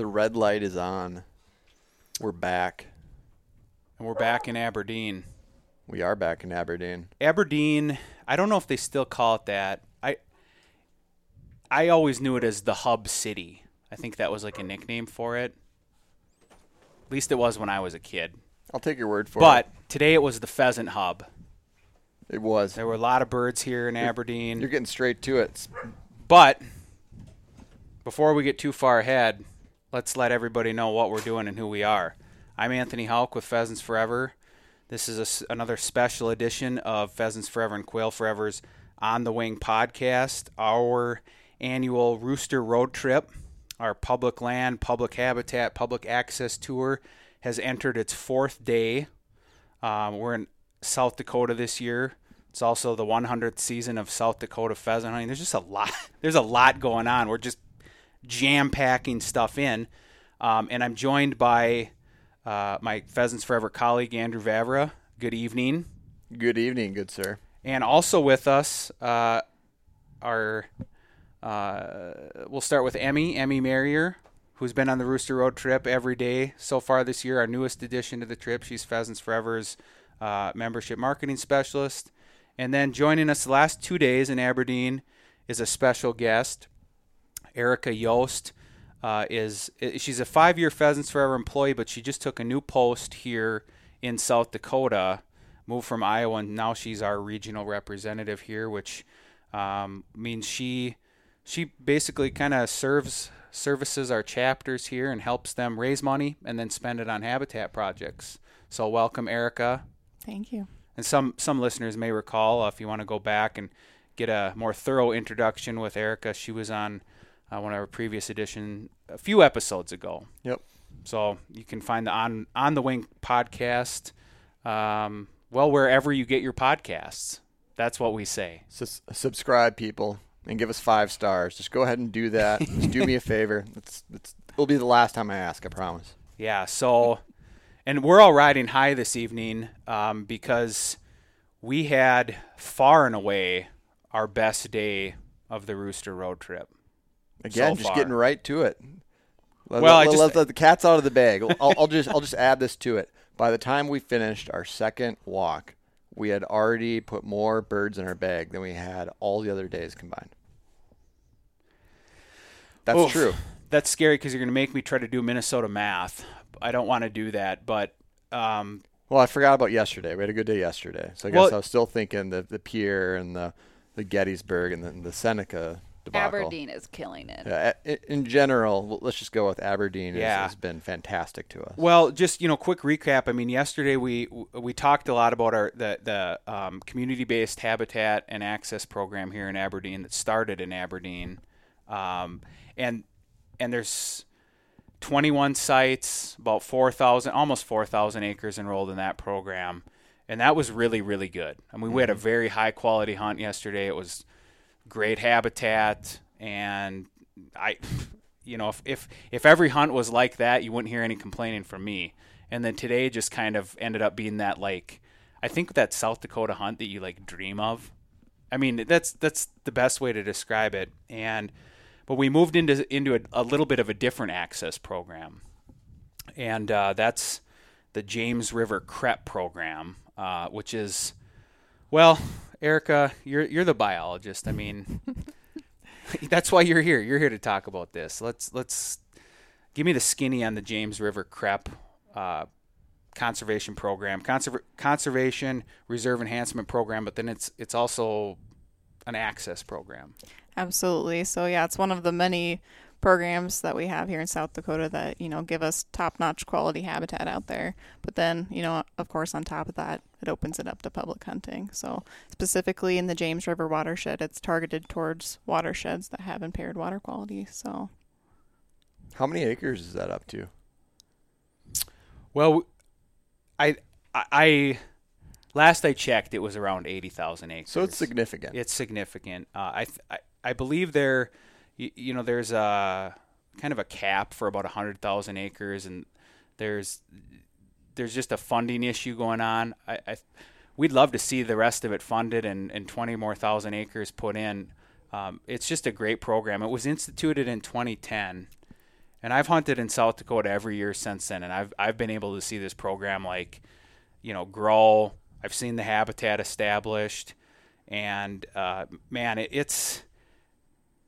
The red light is on. We're back. And we're back in Aberdeen. We are back in Aberdeen. Aberdeen, I don't know if they still call it that. I I always knew it as the hub city. I think that was like a nickname for it. At least it was when I was a kid. I'll take your word for But it. But today it was the pheasant hub. It was. There were a lot of birds here in Aberdeen. You're getting straight to it. But before we get too far ahead, let's let everybody know what we're doing and who we are. I'm Anthony Hauck with Pheasants Forever. This is a another special edition of Pheasants Forever and Quail Forever's On the Wing podcast, our annual rooster road trip. Our public land, public habitat, public access tour has entered its fourth day. Um, we're in South Dakota this year. It's also the 100th season of South Dakota pheasant hunting. There's just a lot. There's a lot going on. We're just jam packing stuff in, um, and I'm joined by uh, my Pheasants Forever colleague Andrew Vavra. Good evening, Good evening, good sir. and also with us uh, are uh, we'll start with Emmy Emmy Marrier, who's been on the Rooster Road trip every day so far this year. Our newest addition to the trip. She's Pheasants Forever's uh, membership marketing specialist. And then joining us the last two days in Aberdeen is a special guest, Erica Yost. Uh, is she's a five-year Pheasants Forever employee, but she just took a new post here in South Dakota, moved from Iowa, and now she's our regional representative here, which um, means she she basically kind of serves services our chapters here and helps them raise money and then spend it on habitat projects. So welcome, Erica. Thank you. And some some listeners may recall uh, if you want to go back and get a more thorough introduction with Erica, she was on uh, one of our previous edition a few episodes ago. Yep. So you can find the on on the wing podcast, um, well wherever you get your podcasts. That's what we say. Sus- subscribe, people, and give us five stars. Just go ahead and do that. Just do me a favor. It's, it's, it'll be the last time I ask, I promise. Yeah. So, and we're all riding high this evening um, because we had far and away our best day of the Rooster Road trip. Again, So just far. getting right to it. Let, Well, I let, just- let, let the cat's out of the bag. I'll, I'll just I'll just add this to it. By the time we finished our second walk, we had already put more birds in our bag than we had all the other days combined. That's Oof. true. That's scary because you're going to make me try to do Minnesota math. I don't want to do that, but um, Well, I forgot about yesterday. We had a good day yesterday, so I guess Well- I was still thinking the the Pierre and the the Gettysburg and the, the Seneca debacle. Aberdeen is killing it. Yeah, i- in general, let's just go with Aberdeen. has- Yeah. has been fantastic to us. Well, just you know, quick recap. I mean, yesterday we we talked a lot about our the the um, community-based habitat and access program here in Aberdeen that started in Aberdeen, um, and and there's 21 sites, about 4,000, almost 4,000 acres enrolled in that program, and that was really really good. I mean, we had a very high quality hunt yesterday. It was great habitat and I you know if if if every hunt was like that you wouldn't hear any complaining from me. And then today just kind of ended up being that like I think that South Dakota hunt that you like dream of. I mean that's that's the best way to describe it. And but we moved into into a, a little bit of a different access program. And uh, that's the James River CREP program uh, which is well, Erica, you're you're the biologist. I mean, that's why you're here. You're here to talk about this. Let's let's give me the skinny on the James River Crep uh, conservation program, Conserv- conservation reserve enhancement program. But then it's it's also an access program. Absolutely. So yeah, it's one of the many programs that we have here in South Dakota that, you know, give us top-notch quality habitat out there. But then, you know, of course on top of that, it opens it up to public hunting. So, specifically in the James River watershed, it's targeted towards watersheds that have impaired water quality. So, How many acres is that up to? Well, I I last I checked, it was around eighty thousand acres. So it's significant. It's significant. Uh, I, th- I I believe there, you, you know, there's a kind of a cap for about hundred thousand acres, and there's there's just a funding issue going on. I, I we'd love to see the rest of it funded and, and twenty more thousand acres put in. Um, it's just a great program. It was instituted in 2010, And I've hunted in South Dakota every year since then, and I've I've been able to see this program like, you know, grow. I've seen the habitat established, and uh, man, it, it's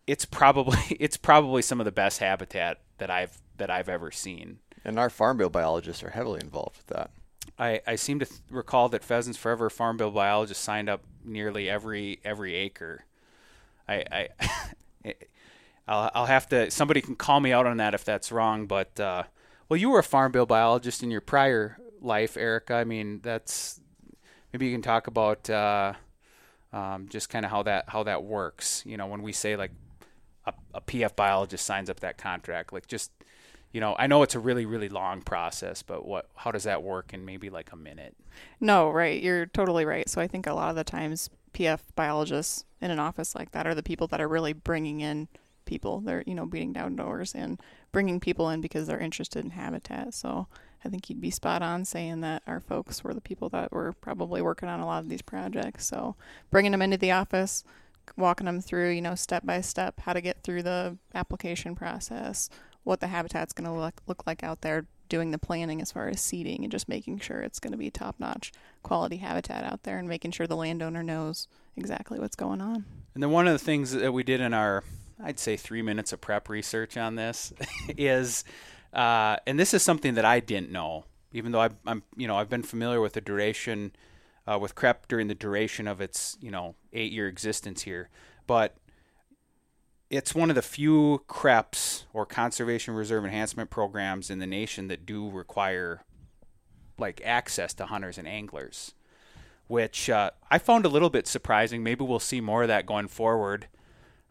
it's probably it's probably some of the best habitat that I've that I've ever seen. And our farm bill biologists are heavily involved with that. I, I seem to th- recall that Pheasants Forever farm bill biologists signed up nearly every every acre. I, I I'll, I'll have to somebody can call me out on that if that's wrong. But uh, well, you were a farm bill biologist in your prior life, Erica. I mean, that's maybe you can talk about uh, um, just kind of how that how that works. You know, when we say like a, a PF biologist signs up that contract, like just you know, I know it's a really, really long process, but what, how does that work in maybe like a minute? No, right. You're totally right. So I think a lot of the times PF biologists in an office like that are the people that are really bringing in people. They're, you know, beating down doors and bringing people in because they're interested in habitat. So I think you'd be spot on saying that our folks were the people that were probably working on a lot of these projects. So bringing them into the office, walking them through, you know, step by step how to get through the application process, what the habitat's going to look, look like out there, doing the planning as far as seeding and just making sure it's going to be top notch quality habitat out there and making sure the landowner knows exactly what's going on. And then one of the things that we did in our, I'd say, three minutes of prep research on this is, uh, and this is something that I didn't know, even though I, I'm, you know, I've been familiar with the duration, uh, with CREP during the duration of its, you know, eight year existence here. But it's one of the few CREPs or conservation reserve enhancement programs in the nation that do require like access to hunters and anglers, which uh, I found a little bit surprising. Maybe we'll see more of that going forward.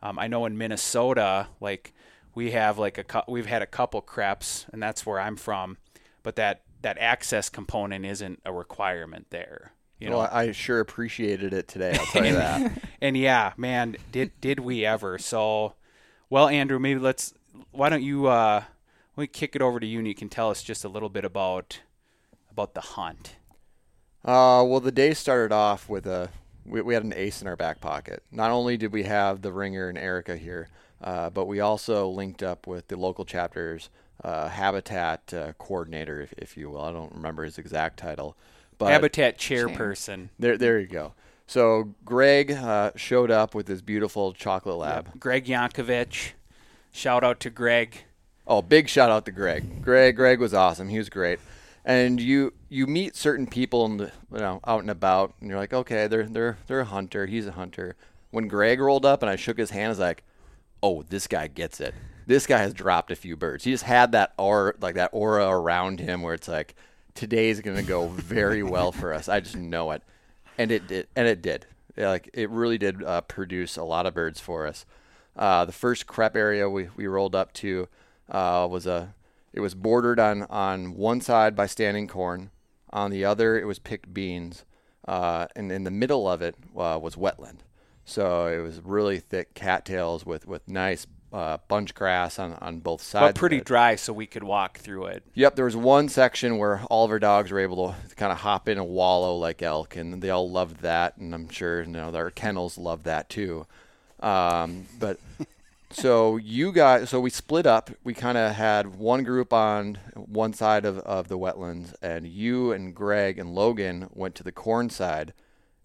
Um, I know in Minnesota, like we have like a we've had a couple CREPs, and that's where I'm from, but that that access component isn't a requirement there. You know? Well, I sure appreciated it today. I'll tell you that. and yeah, man, did did we ever? So, well, Andrew, maybe let's. Why don't you? Uh, let me kick it over to you, and you can tell us just a little bit about about the hunt. Uh, well, the day started off with a. We, we had an ace in our back pocket. Not only did we have the ringer and Erica here, uh, but we also linked up with the local chapter's uh, habitat uh, coordinator, if, if you will. I don't remember his exact title. But Habitat chairperson. There, there you go. So Greg uh, showed up with his beautiful chocolate lab. Yep. Greg Yankovic. Shout out to Greg. Oh, big shout out to Greg. Greg, Greg was awesome. He was great. And you you meet certain people in the, you know out and about, and you're like, okay, they're they're they're a hunter. He's a hunter. When Greg rolled up and I shook his hand, I was like, oh, this guy gets it. This guy has dropped a few birds. He just had that aura, like that aura around him, where it's like, today's going to go very well for us. I just know it, and it did, and it did. like it really did uh, produce a lot of birds for us. Uh, the first crep area we, we rolled up to uh, was a it was bordered on on one side by standing corn, on the other it was picked beans, uh, and in the middle of it uh, was wetland. So it was really thick cattails with with nice uh, bunch grass on, on both sides. But pretty dry, so we could walk through it. Yep, there was one section where all of our dogs were able to kind of hop in and wallow like elk, and they all loved that. And I'm sure you know their kennels loved that too. Um, but so you guys, so we split up. We kind of had one group on one side of, of the wetlands, and you and Greg and Logan went to the corn side.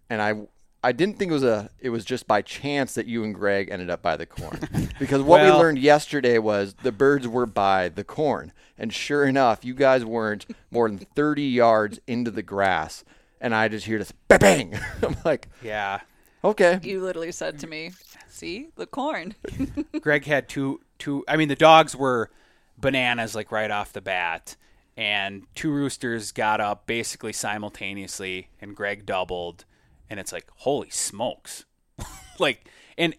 And I I didn't think it was a it was just by chance that you and Greg ended up by the corn. Because what well, we learned yesterday was the birds were by the corn. And sure enough, you guys weren't more than 30 yards into the grass and I just hear this bang bang. I'm like, yeah. Okay. You literally said to me, "See, the corn." Greg had two two I mean the dogs were bananas like right off the bat and two roosters got up basically simultaneously and Greg doubled and it's like holy smokes like and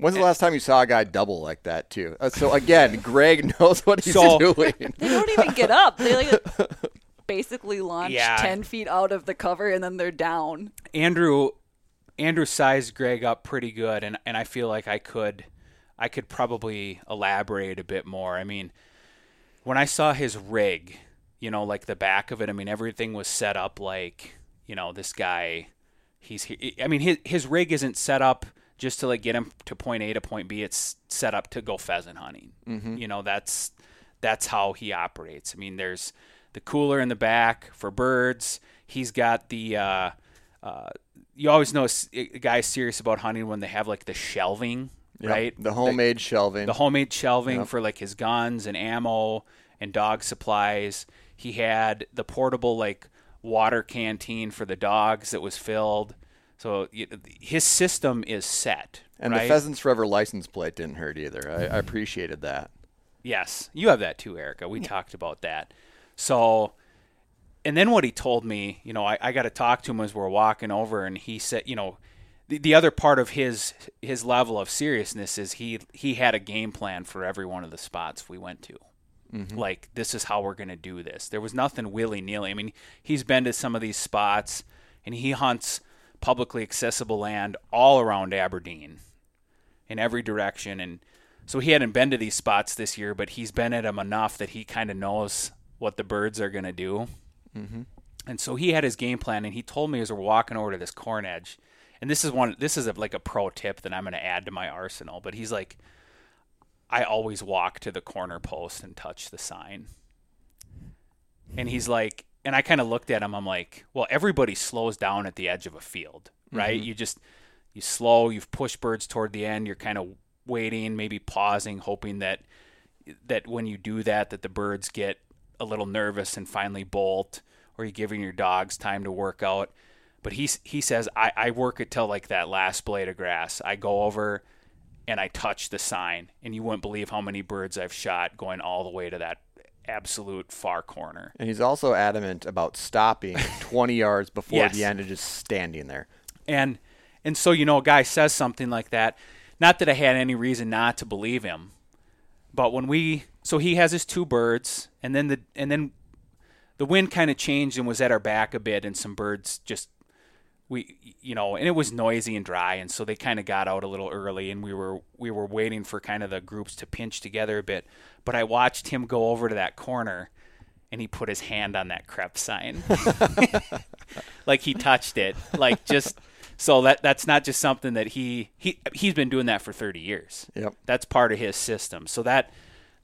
When's the last time you saw a guy double like that too? Uh, so again, Greg knows what he's so, doing. They don't even get up. They like basically launch yeah. ten feet out of the cover and then they're down. Andrew, Andrew sized Greg up pretty good, and and I feel like I could, I could probably elaborate a bit more. I mean, when I saw his rig, you know, like the back of it, I mean, everything was set up like, you know, this guy he's I mean his his rig isn't set up just to like get him to point A to point B. It's set up to go pheasant hunting. Mm-hmm. You know, that's that's how he operates. I mean, there's the cooler in the back for birds. He's got the uh, uh, you always know a guy's serious about hunting when they have like the shelving, Yep, right? The homemade shelving. the homemade shelving Yep. for like his guns and ammo and dog supplies. He had the portable like water canteen for the dogs that was filled. So y- his system is set. and right? the Pheasants Forever license plate didn't hurt either. I, I appreciated that. Yes, you have that too, Erica. We talked about that. So, and then what he told me, you know, I, I got to talk to him as we're walking over, and he said, you know, the, the other part of his his level of seriousness is he he had a game plan for every one of the spots we went to. Like this is how we're going to do this. There was nothing willy nilly. I mean, he's been to some of these spots, and he hunts publicly accessible land all around Aberdeen in every direction. And so he hadn't been to these spots this year, but he's been at them enough that he kind of knows what the birds are going to do. Mm-hmm. And so he had his game plan, and he told me as we're walking over to this corn edge, and this is one, this is a, like a pro tip that I'm going to add to my arsenal. But he's like, I always walk to the corner post and touch the sign. And he's like, and I kind of looked at him. I'm like, well, everybody slows down at the edge of a field, mm-hmm. right? You just you slow, you've pushed birds toward the end. You're kind of waiting, maybe pausing, hoping that that when you do that, that the birds get a little nervous and finally bolt, or you're giving your dogs time to work out. But he he says I, I work it till like that last blade of grass. I go over and I touch the sign, and you wouldn't believe how many birds I've shot going all the way to that absolute far corner. And he's also adamant about stopping 20 yards before Yes. the end and just standing there. And and so you know a guy says something like that. Not that I had any reason not to believe him, but when we so he has his two birds, and then the and then the wind kind of changed and was at our back a bit, and some birds just we you know and it was noisy and dry and so they kind of got out a little early and we were we were waiting for kind of the groups to pinch together a bit. But i watched him go over to that corner and he put his hand on that CREP sign. Like he touched it. Like just so that that's not just something that he he he's been doing that for 30 years. Yep. that's part of his system. So that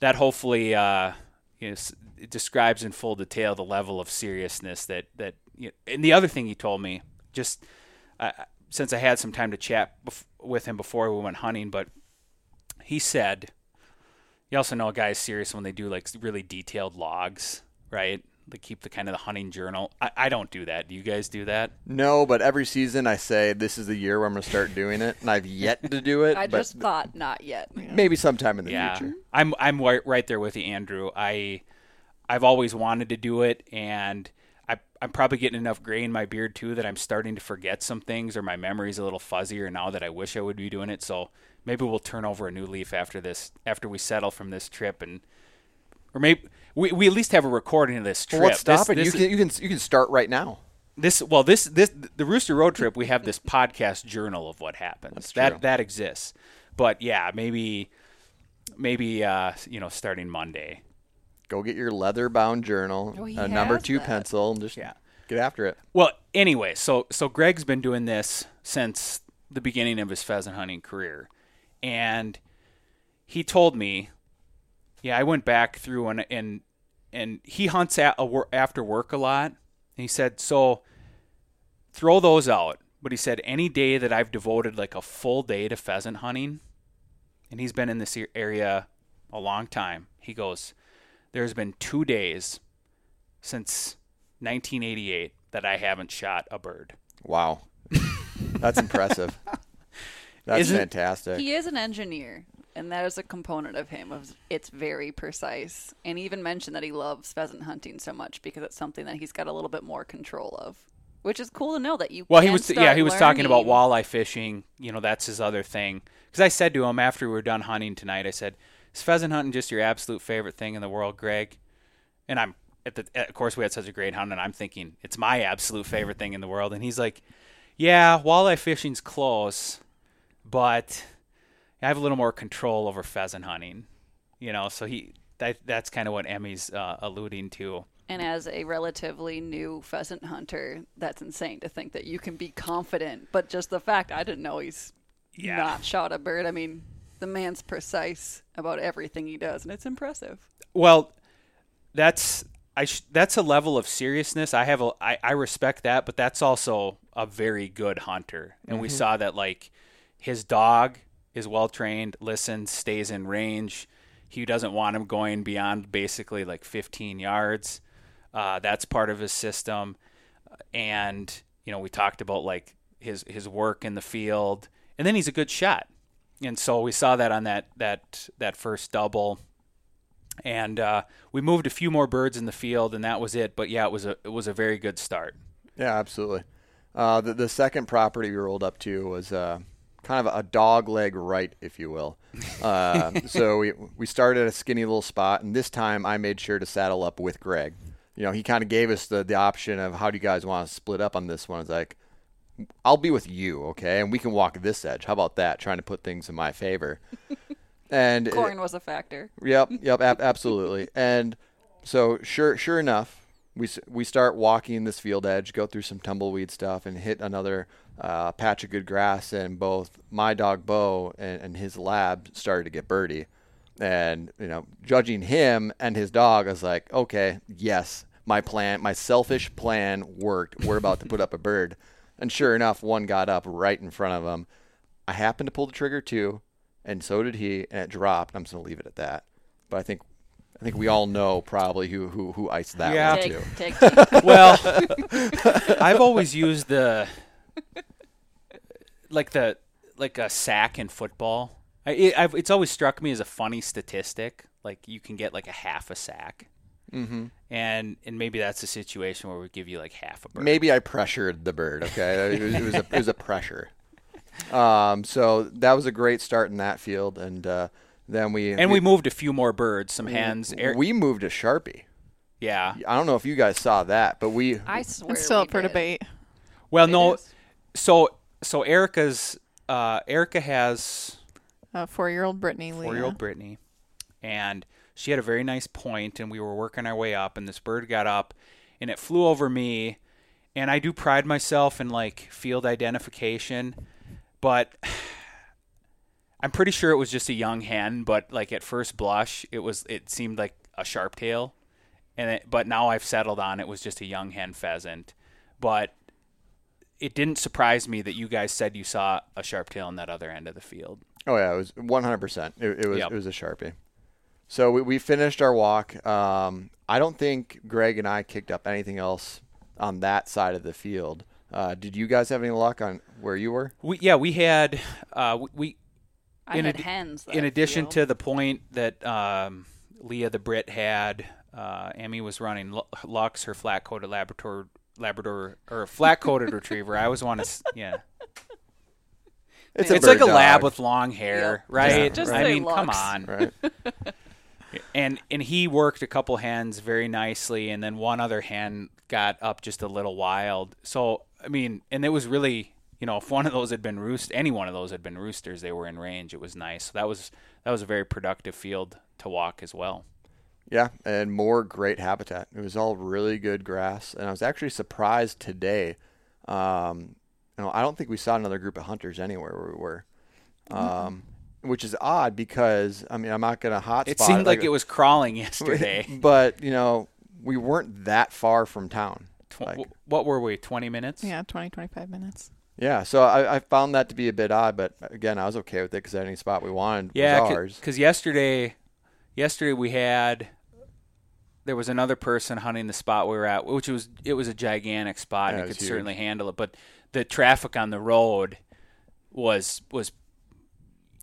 that hopefully uh you know, it describes in full detail the level of seriousness that that you know, and the other thing he told me just uh, since I had some time to chat bef- with him before we went hunting but he said you also know a guy is serious when they do like really detailed logs right they keep the kind of the hunting journal I, I don't do that do you guys do that No, but every season I say this is the year where I'm going to start doing it, and I've yet to do it. I but just thought not yet. maybe sometime in the yeah, future. I'm I'm right, right there with you, Andrew. I I've always wanted to do it, and I I'm probably getting enough gray in my beard too that I'm starting to forget some things, or my memory's a little fuzzier now that I wish I would be doing it. So maybe we'll turn over a new leaf after this, after we settle from this trip, and or maybe we, we at least have a recording of this trip. Well, what's This- stopping? this you can you can you can start right now. this well this this the Rooster Road trip we have this podcast journal of what happens that that exists but yeah maybe maybe uh you know starting Monday Go get your leather bound journal, Oh, a number two that. pencil, and just Yeah. get after it. well anyway so so Greg's been doing this since the beginning of his pheasant hunting career and he told me yeah I went back through and and and he hunts at, a after work a lot and he said so throw those out. But he said any day that I've devoted like a full day to pheasant hunting, and he's been in this area a long time. He goes, there's been two days since 1988 that I haven't shot a bird. Wow, that's impressive. That's Isn't- fantastic. He is an engineer, and that is a component of him. Of it's very precise, and he even mentioned that he loves pheasant hunting so much because it's something that he's got a little bit more control of, which is cool to know that you. Well, he can was yeah he was talking about walleye fishing. You know that's his other thing. Because I said to him after we were done hunting tonight, I said, "Is pheasant hunting just your absolute favorite thing in the world, Greg?" And I'm at the of course we had such a great hunt, and I'm thinking it's my absolute favorite thing in the world. And he's like, "Yeah, walleye fishing's close, but I have a little more control over pheasant hunting." You know, so he that that's kind of what Emmy's uh, alluding to. And as a relatively new pheasant hunter, that's insane to think that you can be confident. But just the fact I didn't know he's Yeah. not shot a bird. I mean, the man's precise about everything he does, and it's impressive. Well, that's I sh- that's a level of seriousness. I have a I, I respect that, but that's also a very good hunter. And we saw that like his dog is well trained, listens, stays in range. He doesn't want him going beyond basically like 15 yards. Uh, that's part of his system. And you know, we talked about like his his work in the field, and then he's a good shot. And so we saw that on that that that first double and uh, we moved a few more birds in the field, and that was it. But yeah, it was a it was a very good start. Yeah, absolutely. Uh, the the second property we rolled up to was uh, kind of a dog leg right, if you will. Uh, so we we started at a skinny little spot, and this time I made sure to saddle up with Greg. You know, he kind of gave us the the option of how do you guys want to split up on this one. It's like I'll be with you, okay, and we can walk this edge. How about that? Trying to put things in my favor. And Corn was a factor. Yep, yep, ab- absolutely. And so, sure, sure enough, we we start walking this field edge, go through some tumbleweed stuff, and hit another uh, patch of good grass. And both my dog Bo and, and his lab started to get birdie. And you know, judging him and his dog, I was like, okay, yes, my plan, my selfish plan worked. We're about to put up a bird. And sure enough, one got up right in front of him. I happened to pull the trigger too, and so did he, and it dropped. I'm just gonna leave it at that. But I think I think we all know probably who who who iced that Yeah. one Take, too. take two. Well, I've always used the like the like a sack in football. I, it, I've, it's always struck me as a funny statistic. Like you can get like a half a sack, mm-hmm. and and maybe that's a situation where we give you like half a bird. Maybe I pressured the bird. Okay, it was, it was a it was a pressure. Um, so that was a great start in that field, and uh, then we and we moved a few more birds, some hens. Air, we moved a sharpie. yeah. I don't know if you guys saw that, but we I swear. It's still we up for did. debate. Well, It no. is. So so Erica's uh, Erica has Uh, four-year-old Brittany four-year-old Brittany, and she had a very nice point, and we were working our way up, and this bird got up, and it flew over me, and I do pride myself in like field identification, but I'm pretty sure it was just a young hen, but like at first blush, it was it seemed like a sharp tail, and it, but now I've settled on it was just a young hen pheasant, but it didn't surprise me that you guys said you saw a sharp tail on that other end of the field. Oh yeah, it was 100. percent It it was Yep. it was a sharpie. So we, we finished our walk. Um, I don't think Greg and I kicked up anything else on that side of the field. Uh, did you guys have any luck on where you were? We yeah we had uh, we, we I in had addi- hens. in that addition field. to the point that um, Leah the Brit had, uh, Emmy was running Lu- Lux, her flat coated Labrador Labrador or flat coated retriever. I always want to yeah. It's, It's like bird a lab with long hair, Yep. right? Just I say mean, come on. right? and and he worked a couple hands very nicely, and then one other hand got up just a little wild. So I mean, and it was really, you know, if one of those had been roost, any one of those had been roosters, they were in range. It was nice. So that was that was a very productive field to walk as well. Yeah, and more great habitat. It was all really good grass, and I was actually surprised today. Um, you know, I don't think we saw another group of hunters anywhere where we were, um, which is odd because I mean I'm not gonna hotspot. It seemed like it was crawling yesterday. but you know we weren't that far from town. Tw- Like, what were we? Twenty minutes? Yeah, 20, 25 minutes. yeah, so I, I found that to be a bit odd, but again I was okay with it because any spot we wanted Yeah, was ours. because yesterday, yesterday we had there was another person hunting the spot we were at, which was it was a gigantic spot Yeah, and it it could huge. certainly handle it. But the traffic on the road was was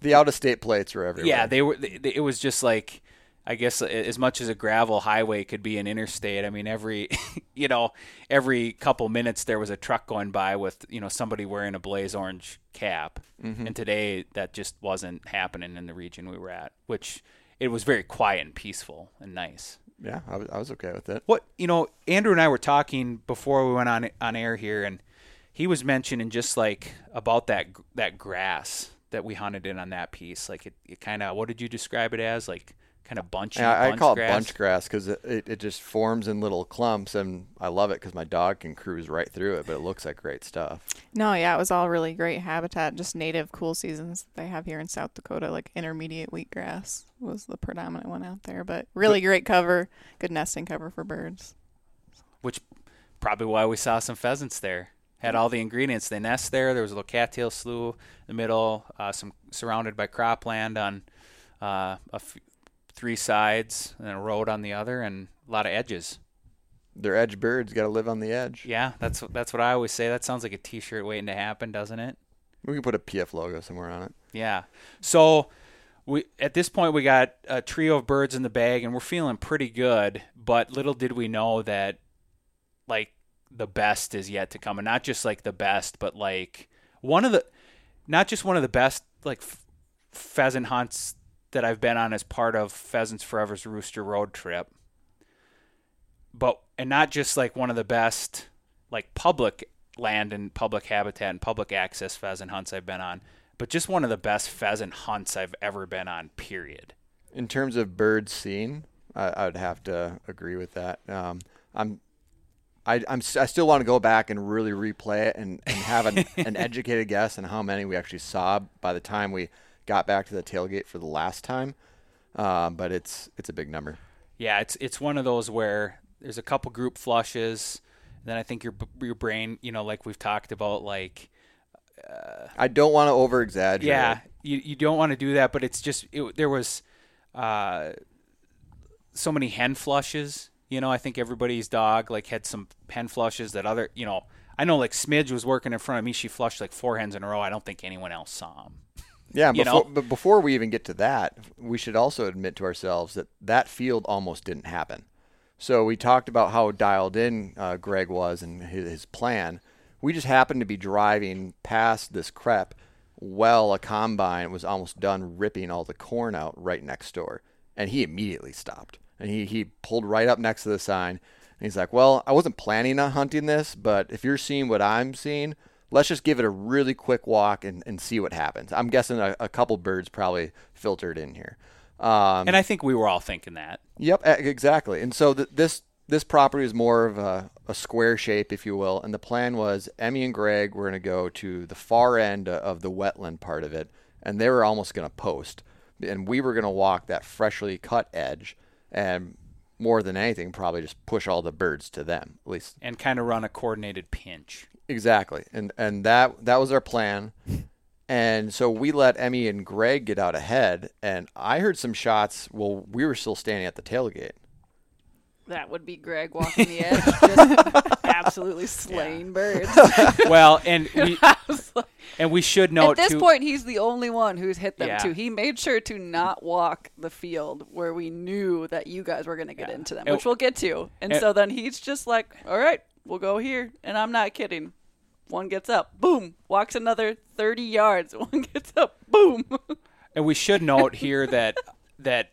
The out of state plates were everywhere. yeah they were they, it was just like I guess as much as a gravel highway could be an interstate. I mean every you know every couple minutes there was a truck going by with you know somebody wearing a blaze orange cap, Mm-hmm. and today that just wasn't happening in the region we were at, which it was very quiet and peaceful and nice. yeah, I was, I was okay with it. What you know, Andrew and I were talking before we went on on air here, and he was mentioning just like about that that grass that we hunted in on that piece. Like it, it kind of what did you describe it as? Like kind of bunchy. Yeah, I bunch call grass. it bunch grass because it, it, it just forms in little clumps, and I love it because my dog can cruise right through it, but it looks like great stuff. No, yeah, it was all really great habitat, just native cool seasons they have here in South Dakota. Like intermediate wheatgrass was the predominant one out there, but really great cover, good nesting cover for birds. which probably why we saw some pheasants there. Had all the ingredients. They nest there. There was a little cattail slough in the middle, uh, some surrounded by cropland on uh, a f- three sides, and a road on the other, and a lot of edges. They're edge birds, got to live on the edge. Yeah, that's that's what I always say. That sounds like a T-shirt waiting to happen, doesn't it? We can put a PF logo somewhere on it. Yeah. So we at this point we got a trio of birds in the bag and we're feeling pretty good, but little did we know that like the best is yet to come and not just like the best, but like one of the not just one of the best like f- pheasant hunts that I've been on as part of Pheasants Forever's Rooster Road trip. But and not just like one of the best like public land and public habitat and public access pheasant hunts I've been on, but just one of the best pheasant hunts I've ever been on. Period. In terms of birds seen, I, I would have to agree with that. Um, I'm, I, I'm, I still want to go back and really replay it and, and have an, an educated guess on how many we actually saw by the time we got back to the tailgate for the last time. Um, but it's it's a big number. Yeah, it's it's one of those where there's a couple group flushes, then I think your your brain, you know, like we've talked about, like I don't want to over exaggerate. yeah, you you don't want to do that, but it's just it, there was uh, so many hen flushes. You know, I think everybody's dog like had some pen flushes that other, you know, I know like Smidge was working in front of me. She flushed like four hens in a row. I don't think anyone else saw them. Yeah, You before, know? but before we even get to that, we should also admit to ourselves that that field almost didn't happen. So we talked about how dialed in uh, Greg was and his, his plan. We just happened to be driving past this crep while a combine was almost done ripping all the corn out right next door, and he immediately stopped and he he pulled right up next to the sign. And he's like, "Well, I wasn't planning on hunting this, but if you're seeing what I'm seeing." let's just give it a really quick walk and, and see what happens. I'm guessing a, a couple birds probably filtered in here. Um, And I think we were all thinking that. yep, exactly. And so th- this this property is more of a, a square shape, if you will. And the plan was Emmy and Greg were going to go to the far end of the wetland part of it, and they were almost going to post, and we were going to walk that freshly cut edge, and more than anything, probably just push all the birds to them. At least and kind of run a coordinated pinch. Exactly, and and that that was our plan, and so we let Emmy and Greg get out ahead, and I heard some shots. Well, we were still standing at the tailgate. That would be Greg walking the edge, just absolutely slaying birds. Well, and we I was like- and we should note At this too. point, he's the only one who's hit them Yeah. too. He made sure to not walk the field where we knew that you guys were going to get Yeah. into them, And- which we'll get to. And and- so then he's just like, "All right, we'll go here," and I'm not kidding. One gets up, boom, walks another 30 yards. One gets up, boom. And we should note here that that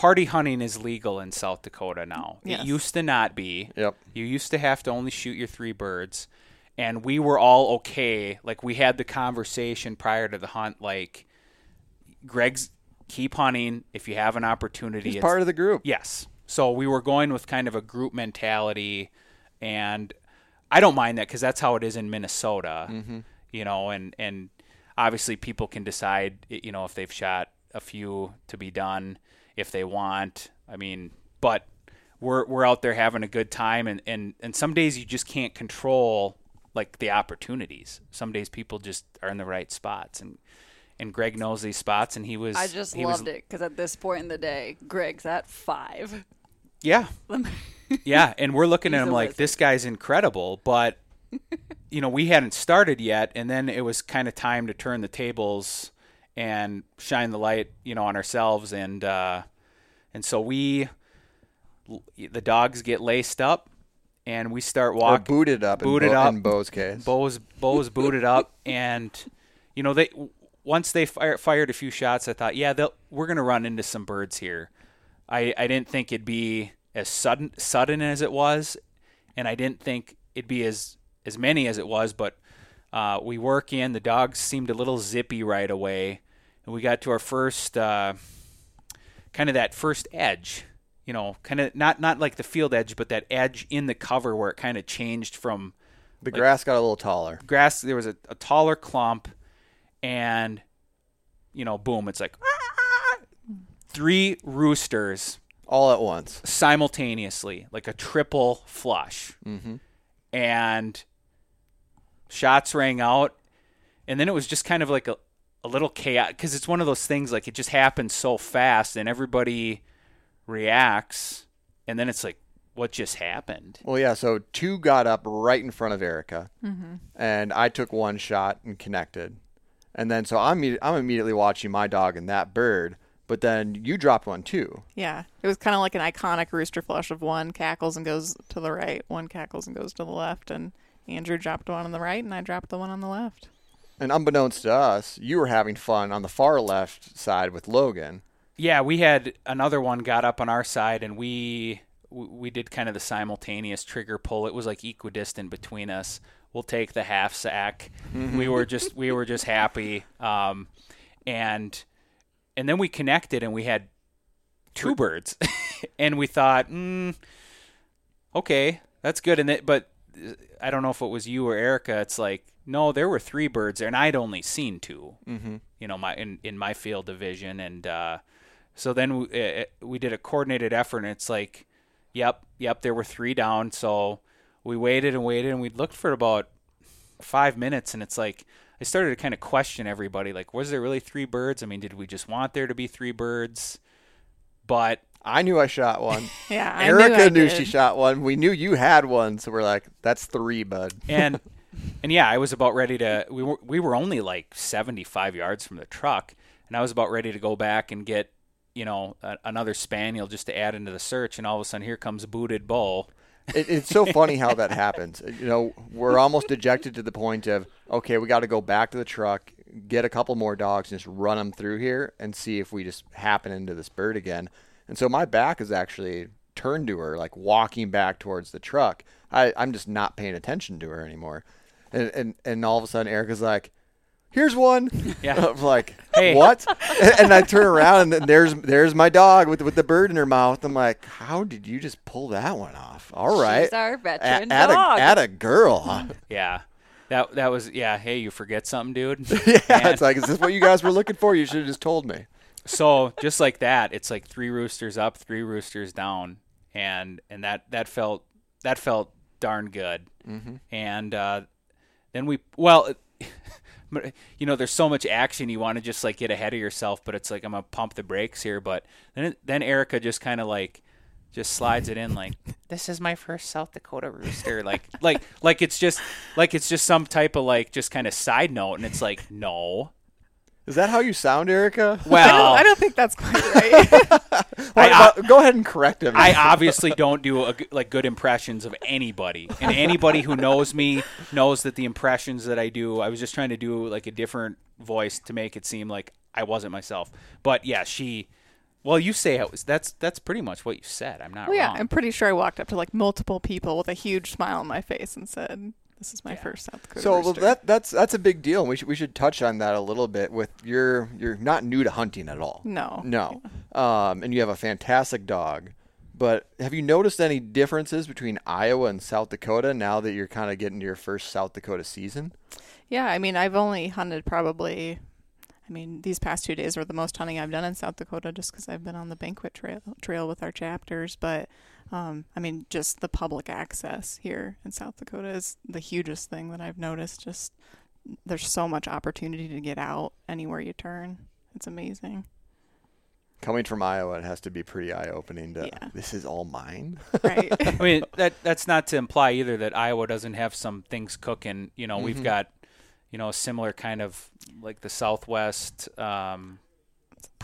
party hunting is legal in South Dakota now. Yes. It used to not be. Yep. You used to have to only shoot your three birds. And we were all okay. Like we had the conversation prior to the hunt like Greg's keep hunting if you have an opportunity. He's It's- part of the group. Yes. So we were going with kind of a group mentality, and I don't mind that because that's how it is in Minnesota. Mm-hmm. You know, and and obviously people can decide, you know, if they've shot a few to be done, if they want. I mean, but we're we're out there having a good time, and and and some days you just can't control like the opportunities. Some days people just are in the right spots, and and Greg knows these spots, and he was. I just he was- loved it because at this point in the day, Greg's at five. Yeah, yeah, and we're looking at him like this guy's incredible, but you know we hadn't started yet, and then it was kind of time to turn the tables and shine the light, you know, on ourselves, and uh, and so we, the dogs get laced up, and we start Or walking. booted up. Booted in Bo- up. in Bo's case. Bo's Bo's booted up, and you know they once they fire, fired a few shots, I thought, yeah, they'll, we're gonna run into some birds here. I I didn't think it'd be as sudden sudden as it was, and I didn't think it'd be as as many as it was. But uh, we work in. The dogs seemed a little zippy right away, and we got to our first uh, kind of that first edge, you know, kind of not not like the field edge, but that edge in the cover where it kind of changed from The grass got a little taller. grass. There was a, a taller clump, and you know, boom! It's like three roosters All at once. simultaneously, like a triple flush. Mm-hmm. And shots rang out. And then it was just kind of like a, a little chaos because it's one of those things like it just happens so fast and everybody reacts. And then it's like, what just happened? Well, yeah. So two got up right in front of Erica, mm-hmm. and I took one shot and connected, and then so I'm I'm immediately watching my dog and that bird, but then you dropped one too. Yeah, it was kind of like an iconic rooster flush of one cackles and goes to the right, one cackles and goes to the left, and Andrew dropped one on the right, and I dropped the one on the left. And unbeknownst to us, you were having fun on the far left side with Logan. Yeah, we had another one got up on our side, and we we did kind of the simultaneous trigger pull. It was like equidistant between us. We'll take the half sack. We were just we were just happy, um, and and then we connected, and we had two birds, and we thought, mm, okay, that's good. And that, but uh, I don't know if it was you or Erica. It's like no, there were three birds there, and I'd only seen 2 Mm-hmm. You know, my in in my field division, and uh, so then we, uh, we did a coordinated effort, and it's like, yep, yep, there were three down. So we waited and waited, and we looked for about five minutes, and it's like I started to kind of question everybody. Like, was there really three birds? I mean, did we just want there to be three birds? But I knew I shot one. Yeah, I Erica knew, I knew she shot one. We knew you had one, so we're like, "That's three, bud." and and yeah, I was about ready to. We were we were only like seventy five yards from the truck, and I was about ready to go back and get you know a, another spaniel just to add into the search, and all of a sudden here comes a booted bull. It, it's so funny how that happens. Uh, you know, we're almost dejected to the point of, okay, we got to go back to the truck, get a couple more dogs, and just run them through here and see if we just happen into this bird again. And so my back is actually turned to her, like walking back towards the truck. I, I'm just not paying attention to her anymore. And, and, and all of a sudden, Erica's like, here's one. Yeah. I'm like, Hey. what? and, and I turn around and there's there's my dog with with the bird in her mouth. I'm like, how did you just pull that one off? All right, She's our veteran at, dog. A, at a girl. Huh? Yeah, that that was yeah. Hey, you forget something, dude? yeah, And- it's like, is this what you guys were looking for? You should have just told me. so just like that, it's like three roosters up, three roosters down, and and that that felt that felt darn good. Mm-hmm. And uh, then we well, you know, there's so much action you want to just like get ahead of yourself, but it's like I'm gonna pump the brakes here. But then then Erica just kind of like just slides it in like this is my first South Dakota rooster like like like it's just like it's just some type of like just kind of side note and it's like no Is that how you sound, Erica? I well don't, I don't think that's quite right. Why- I- why- uh, go ahead and correct him. I obviously don't do a, g- like good impressions of anybody, and anybody who knows me knows that the impressions that I do, I was just trying to do like a different voice to make it seem like I wasn't myself. But yeah, she. Well, you say it was. That's that's pretty much what you said. I'm not well, yeah, wrong. I'm pretty sure I walked up to like multiple people with a huge smile on my face and said, "This is my first South Dakota So well, that that's that's a big deal. We should we should touch on that a little bit. With your you're not new to hunting at all. No. No. Um, and you have a fantastic dog. But have you noticed any differences between Iowa and South Dakota now that you're kind of getting to your first South Dakota season? Yeah, I mean, I've only hunted probably. I mean, these past two days were the most hunting I've done in South Dakota, just because I've been on the banquet trail trail with our chapters. But um, I mean, just the public access here in South Dakota is the hugest thing that I've noticed. Just there's so much opportunity to get out anywhere you turn. It's amazing. Coming from Iowa, it has to be pretty eye opening. To Yeah. this is all mine. Right. I mean that that's not to imply either that Iowa doesn't have some things cooking. You know, we've got you know a similar kind of like the Southwest. Um,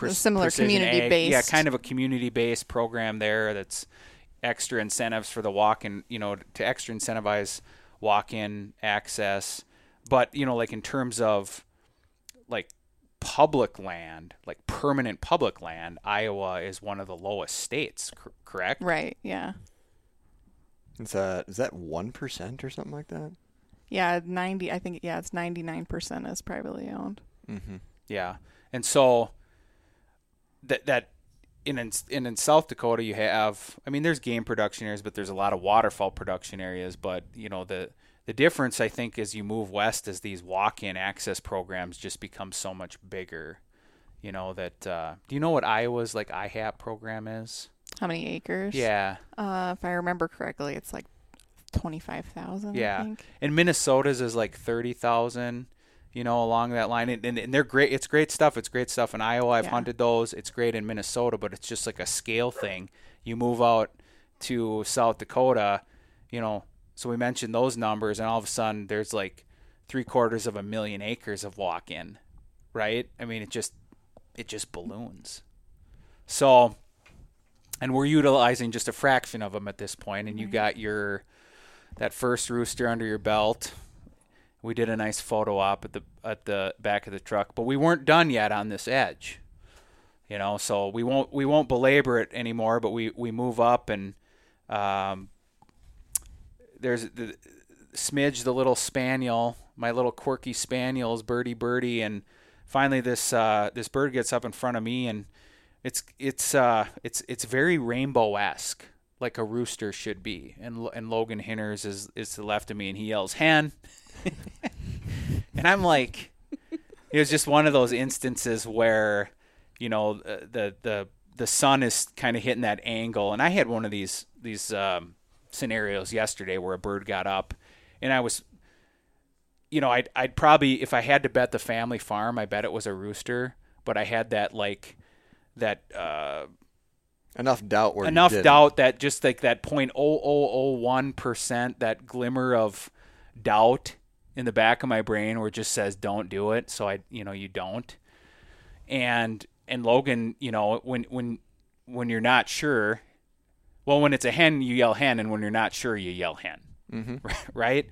A similar precision ag- community-based. yeah, kind of a community-based program there. That's extra incentives for the walk-in. You know, to extra incentivize walk-in access. But you know, like in terms of like public land, like permanent public land, Iowa is one of the lowest states. Cor- correct? right. Yeah. Is that is that one percent or something like that? Yeah. Ninety. I think. Yeah. It's ninety nine percent is privately owned. Yeah, and so that that in, in in in South Dakota you have I mean there's game production areas but there's a lot of waterfowl production areas but you know the the difference I think as you move west is these walk-in access programs just become so much bigger you know that uh, do you know what Iowa's like IHAP program is How many acres? yeah Uh, if I remember correctly, it's like twenty-five thousand. I Yeah, think. and Minnesota's is like thirty thousand, you know, along that line, and, and, and they're great. It's great stuff. It's great stuff in Iowa. I've Yeah. hunted those. It's great in Minnesota, but it's just like a scale thing. You move out to South Dakota, you know. So we mentioned those numbers, and all of a sudden there's like three quarters of a million acres of walk-in, right? I mean, it just it just balloons. So, and we're utilizing just a fraction of them at this point, and you got your that first rooster under your belt. We did a nice photo op at the at the back of the truck, but we weren't done yet on this edge. You know, so we won't we won't belabor it anymore, but we we move up and um, there's the Smidge, the little spaniel, my little quirky spaniels, Birdie Birdie, and finally this uh, this bird gets up in front of me and it's it's uh, it's it's very rainbow esque like a rooster should be. And and Logan Hinners is is to the left of me, and he yells "Han," and I'm like, it was just one of those instances where, you know, uh, the the the sun is kind of hitting that angle, and I had one of these these um, scenarios yesterday where a bird got up, and I was. You know, I'd, I'd probably, if I had to bet the family farm, I bet it was a rooster. But I had that, like, that uh, Enough doubt where enough doubt that just like that point oh oh oh one percent, that glimmer of doubt in the back of my brain where it just says don't do it. So I, you know, you don't. And and Logan, you know, when when when you're not sure, well, when it's a hen, you yell hen, and when you're not sure, you yell hen, mm-hmm. right?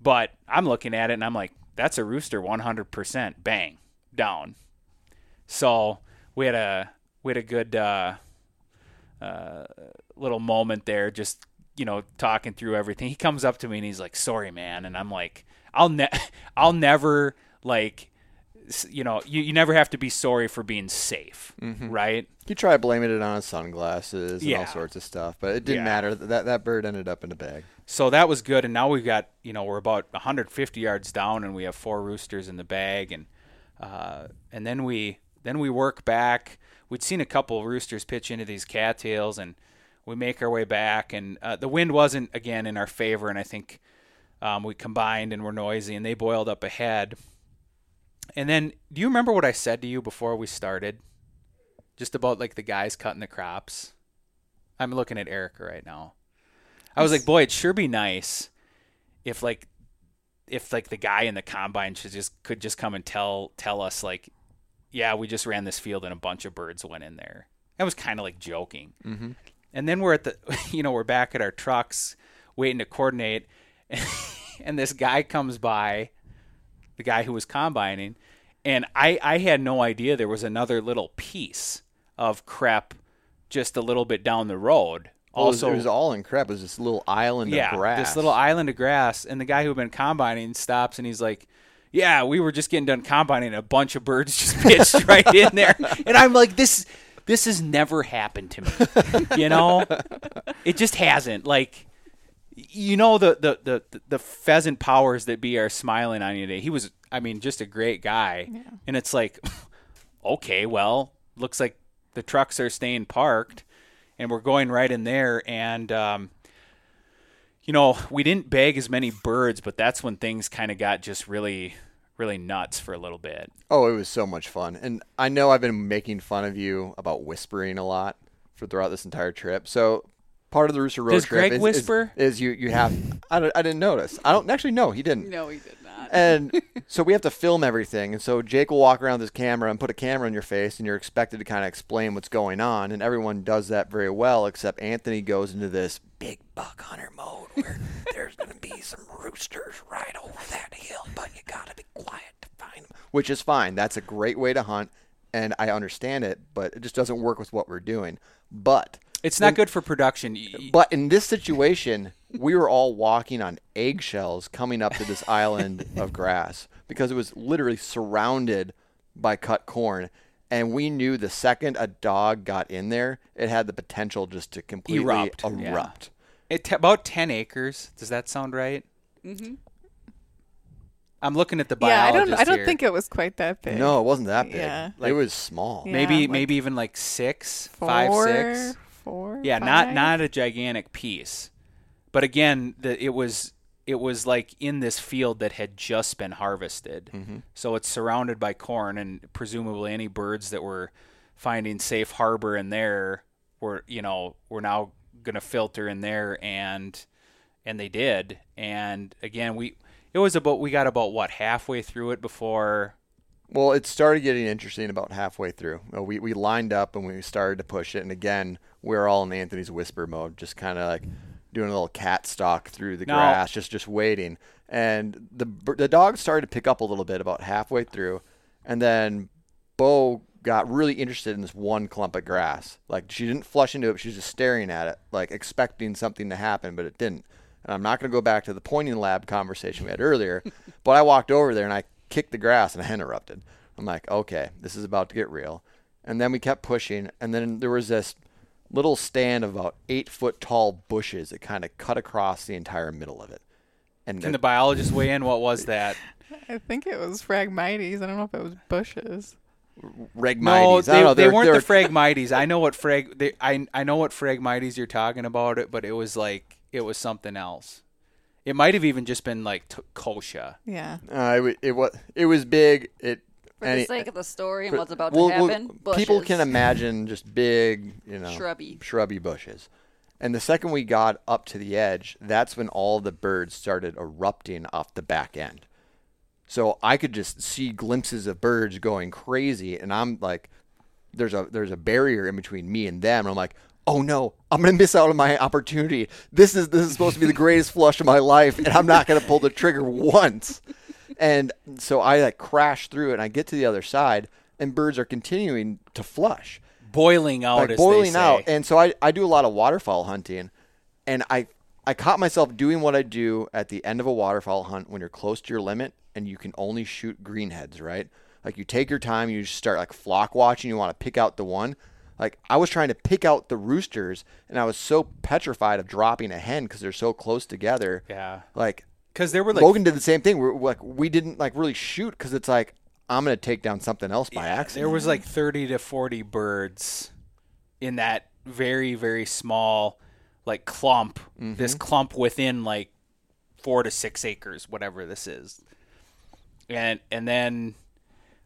But I'm looking at it and I'm like, that's a rooster, 100%, bang, down. So we had a we had a good. Uh, uh, little moment there, just you know, talking through everything. He comes up to me and he's like, "Sorry, man," and I'm like, "I'll ne- I'll never like." You know, you, you never have to be sorry for being safe, right? He tried blaming it on his sunglasses and Yeah. all sorts of stuff, but it didn't Yeah. matter. That that bird ended up in a bag. So that was good, and now we've got you know we're about 150 yards down, and we have four roosters in the bag, and uh, and then we then we work back. We'd seen a couple of roosters pitch into these cattails, and we make our way back, and uh, the wind wasn't again in our favor, and I think um, we combined and were noisy, and they boiled up ahead. And then, do you remember what I said to you before we started? Just about like the guys cutting the crops. I'm looking at Erica right now. I was like, boy, it'd sure be nice if like if like the guy in the combine should just could just come and tell tell us like, yeah, we just ran this field and a bunch of birds went in there. I was kind of like joking. Mm-hmm. And then we're at the, you know, we're back at our trucks waiting to coordinate, and this guy comes by, the guy who was combining, and I I had no idea there was another little piece of CREP just a little bit down the road. Well, it was- Also, it was all in CREP. It was this little island yeah, of grass. this little island of grass. And the guy who had been combining stops and he's like, "Yeah, we were just getting done combining, and a bunch of birds just pitched right in there." And I'm like, "This, this has never happened to me. You know, it just hasn't. Like, you know, the the the the pheasant powers that be are smiling on you today. He was, I mean, just a great guy. And it's like, okay, well, looks like the trucks are staying parked and we're going right in there and um, you know we didn't bag as many birds but that's when things kind of got just really really nuts for a little bit Oh, it was so much fun. And I know I've been making fun of you about whispering a lot for throughout this entire trip. So part of the Rooster Road Does trip Greg is, is- whisper? Is, you you have I, don't, I didn't notice. I don't actually no, he didn't. No, he did not. And so we have to film everything. And so Jake will walk around with his camera and put a camera in your face, and you're expected to kind of explain what's going on. And everyone does that very well, except Anthony goes into this big buck hunter mode where there's going to be some roosters right over that hill, but you got to be quiet to find them, which is fine. That's a great way to hunt, and I understand it, but it just doesn't work with what we're doing. But it's not good for production Y- y- but in this situation, we were all walking on eggshells coming up to this island of grass because it was literally surrounded by cut corn. And we knew the second a dog got in there, it had the potential just to completely Erupt, yeah. It t- about ten acres. Does that sound right? Mm-hmm. I'm looking at the biologist. Yeah, I don't. I don't here. think it was quite that big. No, it wasn't that big. Yeah. it was small. Yeah. maybe like maybe even like six, four, five, six. four. Yeah, not not a gigantic piece, but again, the, it was it was like in this field that had just been harvested. Mm-hmm. So it's surrounded by corn, and presumably any birds that were finding safe harbor in there were you know were now going to filter in there, and and they did. And again, we it was about we got about what halfway through it before Well, it started getting interesting about halfway through. We we lined up and we started to push it, and again, we are all in Anthony's whisper mode, just kind of like doing a little cat stalk through the grass, just just waiting. And the the dog started to pick up a little bit about halfway through, and then Bo got really interested in this one clump of grass. Like she didn't flush into it, she was just staring at it, like expecting something to happen, but it didn't. And I'm not going to go back to the pointing lab conversation we had earlier, but I walked over there and I kicked the grass and a hen erupted. I'm like, okay, this is about to get real. And then we kept pushing, and then there was this little stand of about eight foot tall bushes that kind of cut across the entire middle of it. And can the- the biologist weigh in? What was that? I think it was Phragmites. I don't know if it was bushes. Phragmites. No, I they, don't know. they weren't they're- the Phragmites. I know what frag. They, I I know what Phragmites you're talking about. It, but it was like it was something else. It might have even just been like t- kochia. Yeah. Uh, it, it was it was big. It For and the sake of the story and what's about we'll- to we'll- happen, people can imagine just big, you know, Shrubby. shrubby bushes. And the second we got up to the edge, that's when all the birds started erupting off the back end. So I could just see glimpses of birds going crazy, and I'm like, there's a there's a barrier in between me and them. And I'm like, oh no, I'm gonna miss out on my opportunity. This is this is supposed to be the greatest flush of my life, and I'm not gonna pull the trigger once. And so I like crash through it, and I get to the other side, and birds are continuing to flush Boiling out, like as boiling they say. out. And so I, I do a lot of waterfowl hunting, and I I caught myself doing what I do at the end of a waterfowl hunt when you're close to your limit and you can only shoot greenheads, right? Like you take your time, you just start like flock watching. You want to pick out the one. Like I was trying to pick out the roosters, and I was so petrified of dropping a hen because they're so close together. yeah, Like because there were like Logan did the same thing. We're like we didn't like really shoot because it's like I'm gonna take down something else by accident. there was like 30 to 40 birds in that very very small like clump. Mm-hmm. This clump within like four to six acres, whatever this is. And and then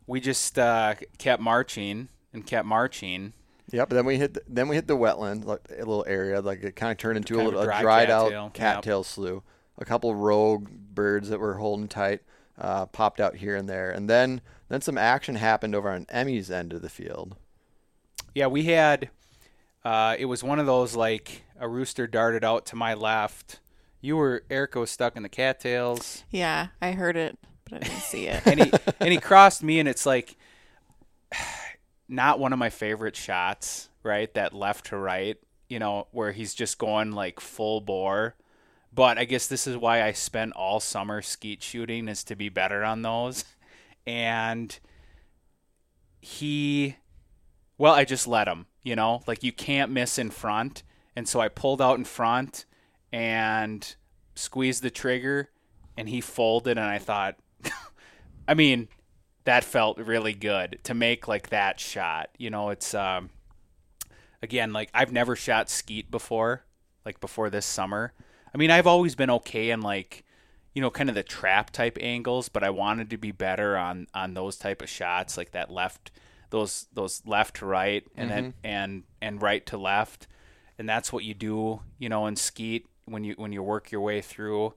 we just uh, kept marching and kept marching. Yep. Then we hit the, then we hit the wetland, like a little area, like it kind of turned into a Kind little a dry dried cattail, out cattail slough. A couple rogue birds that were holding tight uh, popped out here and there, and then then some action happened over on Emmy's end of the field. Yeah, we had. Uh, it was one of those like a rooster darted out to my left. You were Erica was stuck in the cattails, Yeah, I heard it, but I didn't see it. and he and he crossed me, and it's like not one of my favorite shots. Right, that left to right, you know, where he's just going like full bore. But I guess this is why I spent all summer skeet shooting is to be better on those, and he well, I just let him, you know, like you can't miss in front. And so I pulled out in front and squeezed the trigger and he folded and I thought I mean, that felt really good to make like that shot. You know, it's um again, like I've never shot skeet before, like before this summer. I mean, I've always been okay in like you know, kind of the trap type angles, but I wanted to be better on on those type of shots, like that left, those those left to right, and then mm-hmm. and and right to left, and that's what you do, you know, in skeet when you when you work your way through.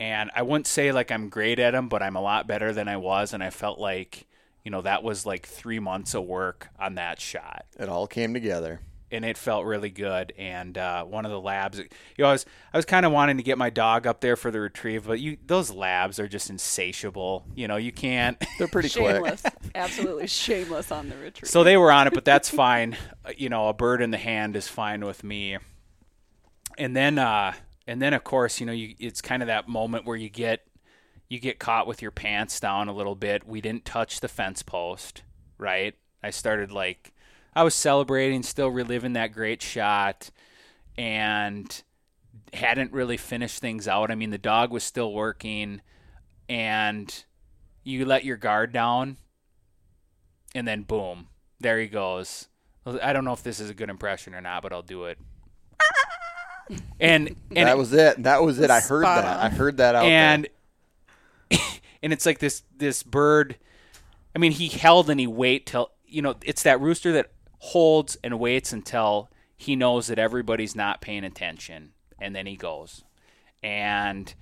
And I wouldn't say like I'm great at them, but I'm a lot better than I was, and I felt like, you know, that was like three months of work on that shot It all came together. And it felt really good. And uh, one of the labs, you know, I was I was kind of wanting to get my dog up there for the retrieve, but you those labs are just insatiable. You know, you can't. They're pretty quick. shameless, absolutely shameless on the retreat. so they were on it, but that's fine. Uh, You know, a bird in the hand is fine with me. And then, uh, and then of course, you know, you it's kind of that moment where you get you get caught with your pants down a little bit. We didn't touch the fence post, right? I started like I was celebrating, still reliving that great shot, and hadn't really finished things out. I mean, the dog was still working, and you let your guard down, and then boom, there he goes. I don't know if this is a good impression or not, but I'll do it. And and that was it. That was it. I heard that. on. I heard that out and and it's like this this bird i mean he held and he wait till you know it's that rooster that holds and waits until he knows that everybody's not paying attention and then he goes and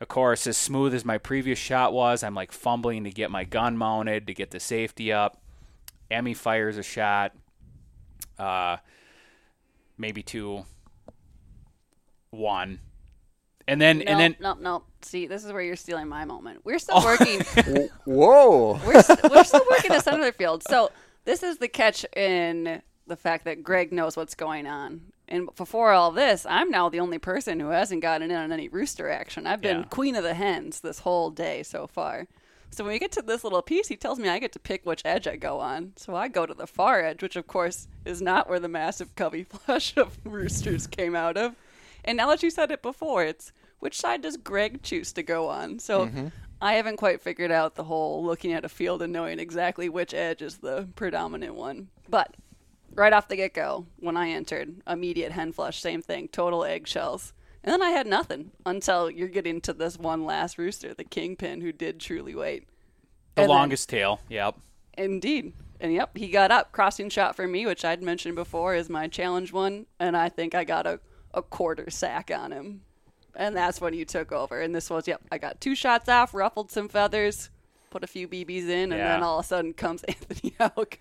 of course as smooth as my previous shot was i'm like fumbling to get my gun mounted to get the safety up emmy fires a shot uh maybe two one and then No, and then no, no. See, this is where you're stealing my moment. We're still working. Whoa. we're, s- we're still working the center field. So this is the catch in the fact that Greg knows what's going on. And before all this, I'm now the only person who hasn't gotten in on any rooster action. I've been Yeah. queen of the hens this whole day so far. So when we get to this little piece, he tells me I get to pick which edge I go on. So I go to the far edge, which of course is not where the massive covey flush of roosters came out of. And now that you said it before, it's which side does Greg choose to go on? So mm-hmm. I haven't quite figured out the whole looking at a field and knowing exactly which edge is the predominant one. But right off the get go, when I entered, immediate hen flush, same thing, total eggshells. And then I had nothing until you're getting to this one last rooster, the kingpin, who did truly wait. the And then- longest tail yep Indeed. And yep, he got up. Crossing shot for me, which I'd mentioned before, is my challenge one. And I think I got a, a quarter sack on him. And that's when you took over. And this was, yep, I got two shots off, ruffled some feathers, put a few BBs in, and Yeah. then all of a sudden comes Anthony Hauck.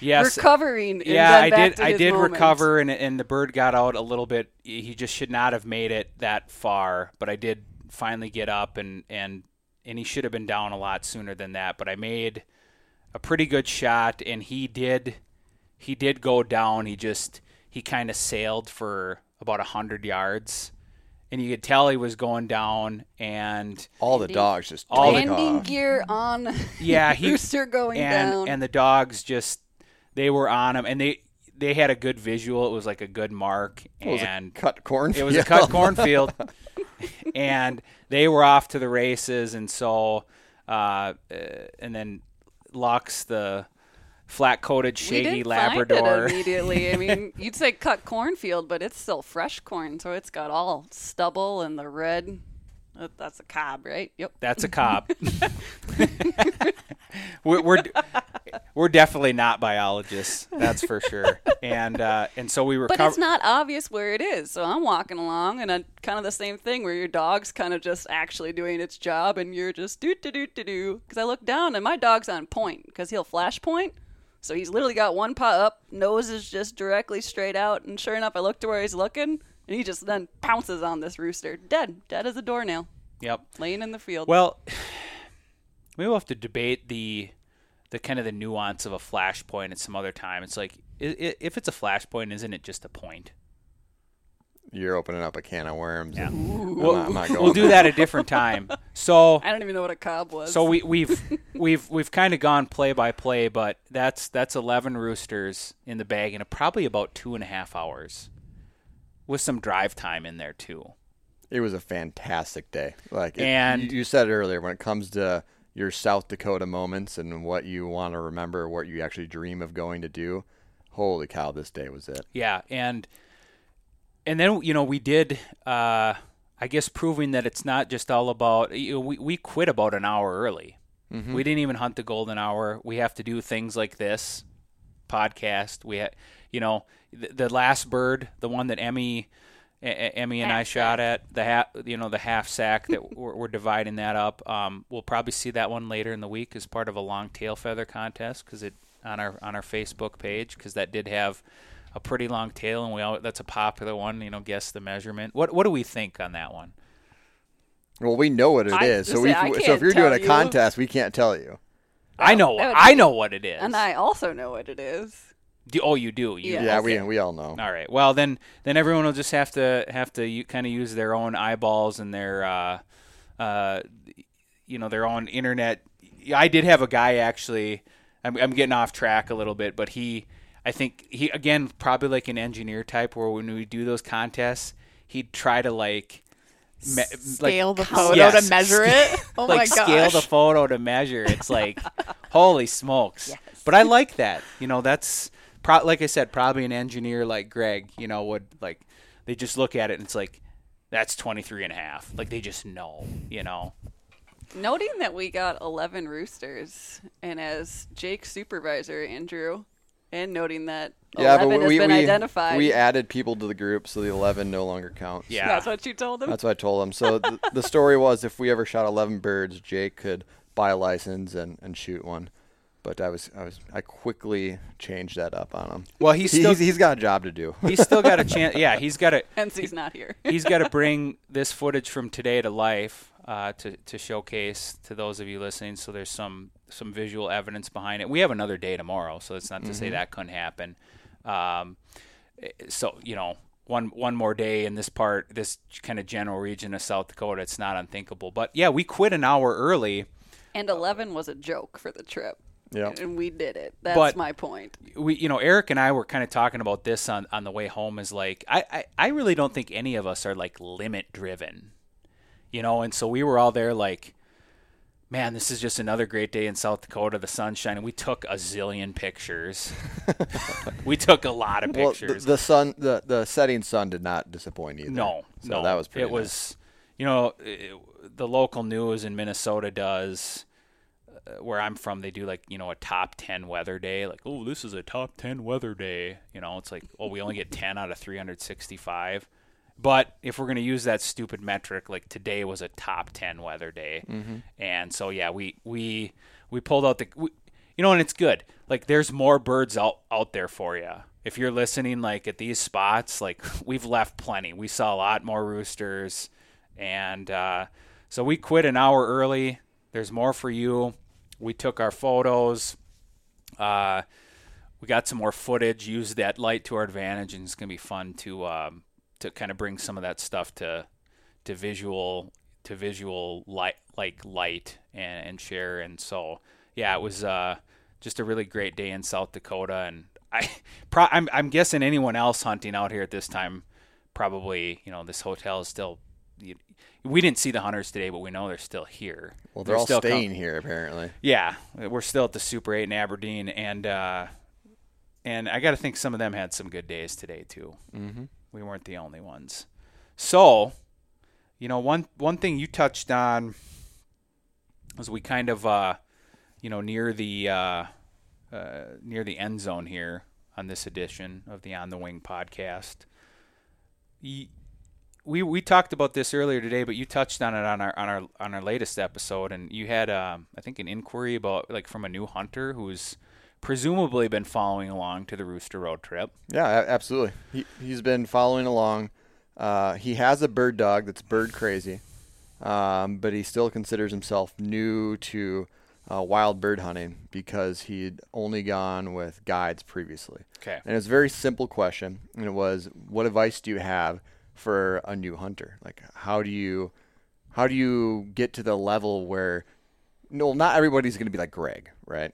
Yes. Recovering. and yeah then i back did to i his did moment. recover and and the bird got out a little bit he just should not have made it that far but i did finally get up and and and he should have been down a lot sooner than that but i made a pretty good shot and he did he did go down he just he kind of sailed for about a hundred yards and you could tell he was going down and All the dogs just All the- took Landing gear on yeah he rooster going and down. and the dogs just they were on him and they they had a good visual it was like a good mark It was a and cut corn. it was a cut cornfield and they were off to the races and so uh, uh, and then lux the flat coated we didn't labrador Find it immediately. I mean, you'd say cut cornfield, but it's still fresh corn, so it's got all stubble and the red. That's a cob, right? Yep. that's a cob we're, we're we're definitely not biologists that's for sure and uh, and so we were But cov- it's not obvious where it is. So I'm walking along, and I'm kind of the same thing where your dog's kind of just actually doing its job, and you're just do do do do do. Because I look down, and my dog's on point because he'll flash point. So he's literally got one paw up, nose is just directly straight out, and sure enough, I look to where he's looking, and he just then pounces on this rooster, dead, dead as a doornail, yep laying in the field. Well, we will have to debate the the kind of the nuance of a flashpoint at some other time. It's like if it's a flashpoint, isn't it just a point? You're opening up a can of worms. Yeah. I'm We'll, not- I'm not going we'll do that a different time. So I don't even know what a cob was. so we, we've we've we've kind of gone play by play, but that's that's eleven roosters in the bag in a, probably about two and a half hours, with some drive time in there too. It was a fantastic day. Like it, And- you, you said it earlier, when it comes to your South Dakota moments and what you want to remember, what you actually dream of going to do, holy cow, this day was it. Yeah, and and then you know we did, uh, I guess, proving that it's not just all about. You know, we we quit about an hour early. We didn't even hunt the golden hour. We have to do things like this podcast. We, ha- you know, the, the last bird, the one that Emmy. E- Emmy and I Half shot at the half, you know, the half sack that we're, we're dividing that up. Um, we'll probably see that one later in the week as part of a long tail feather contest because it on our on our Facebook page because that did have a pretty long tail and we all, that's a popular one. You know, guess the measurement. What what do we think on that one? Well, we know what it I- is. So we say, so if you're doing tell a you. contest, we can't tell you. I know I know what it is. and I also know what it is. Do- oh, you do. You Yeah. Yeah, okay. we we all know. All right. Well, then then everyone will just have to have to u- kind of use their own eyeballs and their uh, uh, you know their own internet. I did have a guy actually I'm, I'm getting off track a little bit, but he, I think he again probably like an engineer type where when we do those contests, he'd try to like. Me, Scale the photo yes, to measure it. Oh like my scale the photo to measure. It's like, holy smokes! But I like that. You know, that's pro- like I said, probably an engineer like Greg. You know, would like they just look at it and it's like, that's 23 and a half. Like they just know. You know. Noting that we got 11 roosters, and as Jake's supervisor, Andrew, and noting that 11 has we, been we, identified. we added people to the group, so the 11 no longer counts. Yeah. That's what you told him? That's what I told him. So th- the story was if we ever shot 11 birds, Jake could buy a license and, and shoot one. But I was I was I quickly changed that up on him. Well, he's He- still he's, he's got a job to do. he's still got a chance. Yeah, he's got a Hence, he's not here. he's got to bring this footage from today to life uh, to to showcase to those of you listening. So there's some some visual evidence behind it. We have another day tomorrow, so it's not to say that couldn't happen. Um, so you know, one one more day in this part, this kind of general region of South Dakota, it's not unthinkable. But yeah, we quit an hour early. And 11 was a joke for the trip. Yeah. And we did it. That's But- my point. we you know Eric and I were kind of talking about this on on the way home is like I, I I really don't think any of us are like limit driven you know and so we were all there like man this is just another great day in South Dakota the sunshine and we took a zillion pictures we took a lot of Well, the, pictures the sun, the, the setting sun did not disappoint either. no so no that was pretty. it was you know it, the local news in Minnesota does uh, where I'm from, they do like you know a top ten weather day. Like, oh, this is a top ten weather day. You know, it's like, oh, we only get ten out of 365. But if we're gonna use that stupid metric, like today was a top ten weather day, and so yeah, we we we pulled out the, we, you know, and it's good. Like, there's more birds out out there for you. If you're listening, like at these spots, like we've left plenty. We saw a lot more roosters, and uh, so we quit an hour early. There's more for you. We took our photos. Uh, we got some more footage. Used that light to our advantage, and it's gonna be fun to um, to kind of bring some of that stuff to to visual to visual light like light and, and share. And so yeah, it was uh, just a really great day in South Dakota. And I pro- I'm I'm guessing anyone else hunting out here at this time probably you know this hotel is still. You, we didn't see the hunters today, but we know they're still here. well, they're, all still com- staying here apparently. yeah, we're still at the Super Eight in Aberdeen, and uh, and I got to think some of them had some good days today too. Mm-hmm. We weren't the only ones. So, you know, one one thing you touched on was we kind of, uh, you know, near the uh, uh, near the end zone here on this edition of the On the Wing podcast. We we talked about this earlier today, but you touched on it on our on our on our latest episode, and you had um, I think an inquiry about like from a new hunter who's presumably been following along to the Rooster Road trip. Yeah, absolutely. He he's been following along. Uh, he has a bird dog that's bird crazy, um, but he still considers himself new to uh, wild bird hunting because he'd only gone with guides previously. Okay. And it was a very simple question, and it was, "What advice do you have for a new hunter? Like, how do you, how do you get to the level where, no, not everybody's going to be like Greg, right?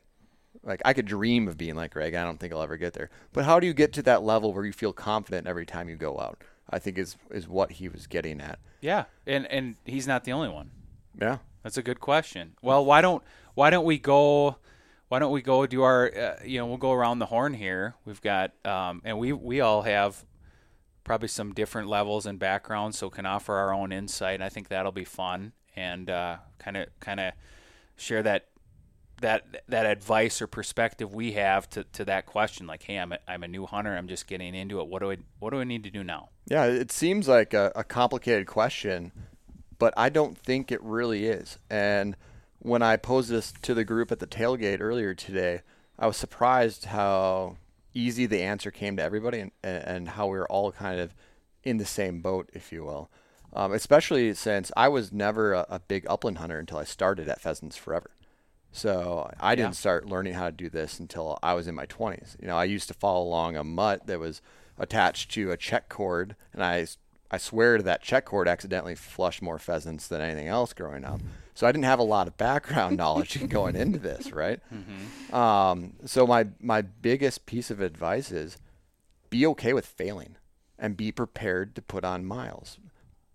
Like, I could dream of being like Greg. I don't think I'll ever get there. But how do you get to that level where you feel confident every time you go out? I think is is what he was getting at. Yeah, and and he's not the only one. Yeah. That's a good question. Well, why don't why don't we go? Why don't we go do our? Uh, you know, we'll go around the horn here. We've got, um, and we we all have probably some different levels and backgrounds, so can offer our own insight. I think that'll be fun and kind of kind of share that that that advice or perspective we have to, to that question. Like, hey, I'm a, I'm a new hunter. I'm just getting into it. What do I what do I need to do now? Yeah, it seems like a, a complicated question, but I don't think it really is. And when I posed this to the group at the tailgate earlier today, I was surprised how easy the answer came to everybody and, and how we were all kind of in the same boat, if you will. Um, especially since I was never a, a big upland hunter until I started at Pheasants Forever. So I didn't Yeah. start learning how to do this until I was in my 20s. You know, I used to follow along a mutt that was attached to a check cord, and I I swear to that check cord accidentally flushed more pheasants than anything else growing up. So I didn't have a lot of background knowledge going into this, right? Um, so my my biggest piece of advice is be okay with failing and be prepared to put on miles,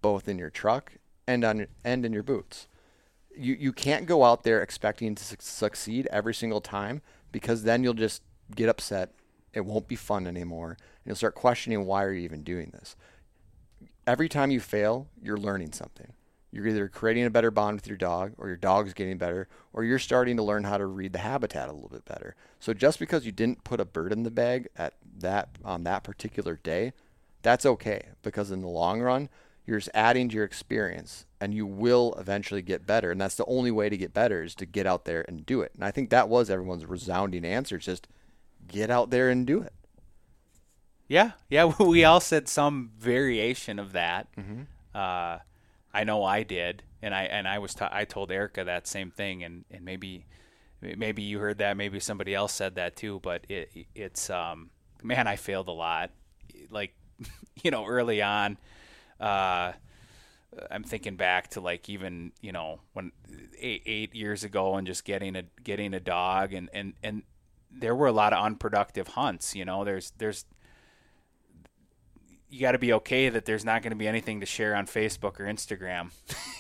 both in your truck and on and in your boots. You you can't go out there expecting to su- succeed every single time because then you'll just get upset. It won't be fun anymore, and you'll start questioning why are you even doing this. Every time you fail, you're learning something. You're either creating a better bond with your dog, or your dog's getting better, or you're starting to learn how to read the habitat a little bit better. So just because you didn't put a bird in the bag at that on that particular day, that's okay because in the long run, you're just adding to your experience and you will eventually get better. And that's the only way to get better is to get out there and do it. And I think that was everyone's resounding answer. It's just get out there and do it. Yeah, yeah, we all said some variation of that. Uh, I know I did, and I and I was t- I told Erica that same thing, and, and maybe maybe you heard that, maybe somebody else said that too. But it it's um man, I failed a lot, like you know early on. Uh, I'm thinking back to like even you know when eight, eight years ago and just getting a getting a dog and and and there were a lot of unproductive hunts. You know, there's there's you got to be okay that there's not going to be anything to share on Facebook or Instagram.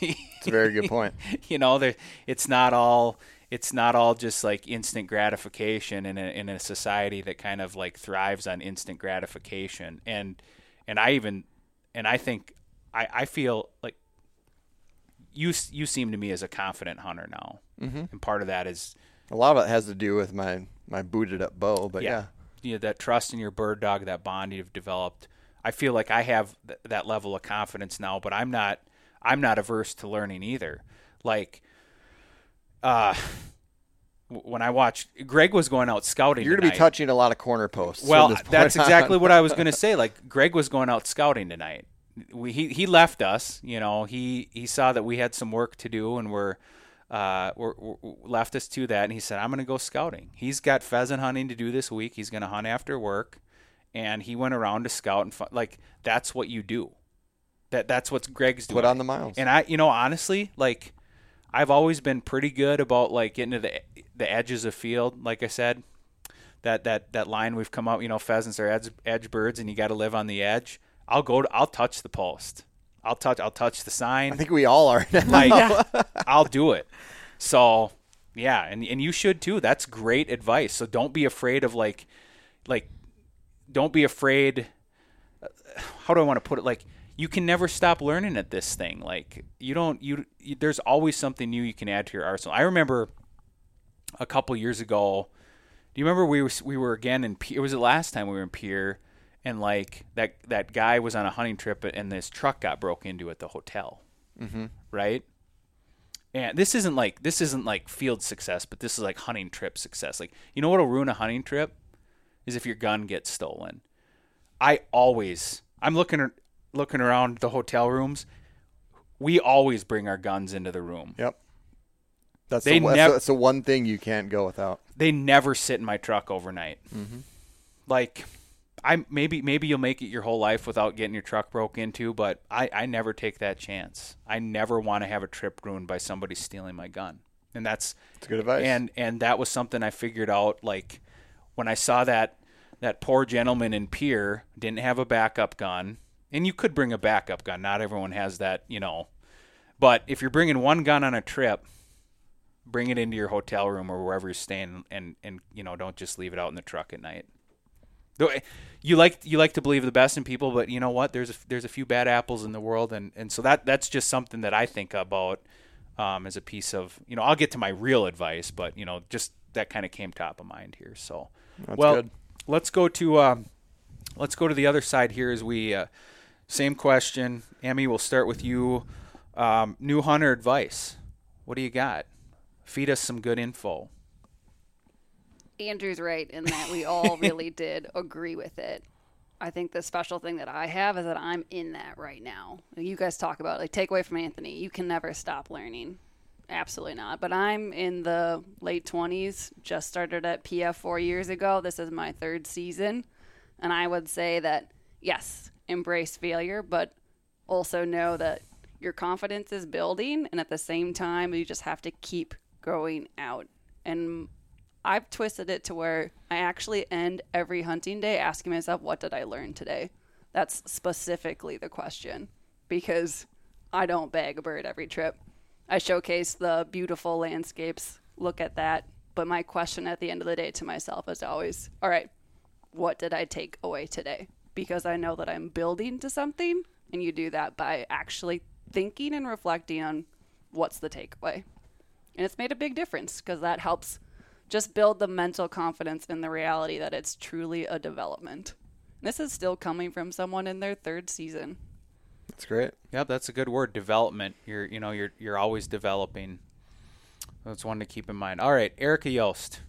It's a very good point. you know, there it's not all it's not all just like instant gratification in a in a society that kind of like thrives on instant gratification. And and I even and I think I I feel like you you seem to me as a confident hunter now, mm-hmm. and part of that is A lot of it has to do with my my booted up bow, but yeah. you know, that trust in your bird dog, that bond you've developed. I feel like I have th- that level of confidence now, but I'm not I'm not averse to learning either. Like, uh, when I watched Greg was going out scouting, You're going to be touching a lot of corner posts. Well, that's on. exactly what I was going to say. Like Greg was going out scouting tonight. We, he he left us. You know, he he saw that we had some work to do, and we're. Uh, we're, we're left us to that, and he said, "I'm going to go scouting." He's got pheasant hunting to do this week. He's going to hunt after work, and he went around to scout and like that's what you do. That that's what Greg's doing. Put on the miles. And I, you know, honestly, like I've always been pretty good about like getting to the the edges of field. Like I said, that that that line we've come out. You know, pheasants are edge edge birds, and you got to live on the edge. I'll go. To, I'll touch the post. I'll touch. I'll touch the sign. I think we all are now. like I'll do it. So yeah, and and you should too. That's great advice. So don't be afraid of like like don't be afraid uh, how do I want to put it like you can never stop learning at this thing. Like you don't you, you there's always something new you can add to your arsenal. I remember a couple years ago. Do you remember we were we were again in Pierre? It was the last time we were in Pierre, and like that that guy was on a hunting trip, and this truck got broke into at the hotel. Mm-hmm. Right. And this isn't like this isn't like field success, but this is like hunting trip success. Like you know what'll ruin a hunting trip is if your gun gets stolen. I always I'm looking looking around the hotel rooms. We always bring our guns into the room. Yep. That's, They the, that's, the, that's the one thing you can't go without. They never sit in my truck overnight. Mm-hmm. Like I maybe maybe you'll make it your whole life without getting your truck broke into, but I I never take that chance. I never want to have a trip ruined by somebody stealing my gun. And that's It's good advice. and and that was something I figured out like when I saw that that poor gentleman in Pierre didn't have a backup gun, and you could bring a backup gun. Not everyone has that, you know. But if you're bringing one gun on a trip, bring it into your hotel room or wherever you're staying, and and you know don't just leave it out in the truck at night. Eh, You like you like to believe the best in people, but you know what? There's a, there's a few bad apples in the world, and, and so that that's just something that I think about um, as a piece of you know I'll get to my real advice, but you know just that kind of came top of mind here. So That's well, good. let's go to um, let's go to the other side here as we uh, same question. Emmy, we'll start with you. Um, new hunter advice. What do you got? Feed us some good info. Andrew's right in that we all really did agree with it. I think the special thing that I have is that I'm in that right now. You guys talk about like take away from Anthony. You can never stop learning. Absolutely not. But I'm in the late 20s, just started at PF 4 years ago. This is my third season, and I would say that yes, embrace failure, but also know that your confidence is building and at the same time you just have to keep going out. And I've twisted it to where I actually end every hunting day asking myself, what did I learn today? That's specifically the question because I don't bag a bird every trip. I showcase the beautiful landscapes, look at that. But my question at the end of the day to myself is always, all right, what did I take away today? Because I know that I'm building to something, and you do that by actually thinking and reflecting on what's the takeaway. And it's made a big difference because that helps just build the mental confidence in the reality that it's truly a development. This is still coming from someone in their third season. That's great. Yep, that's a good word. Development. You're you know you're you're always developing. That's one to keep in mind. All right, Erica Yost.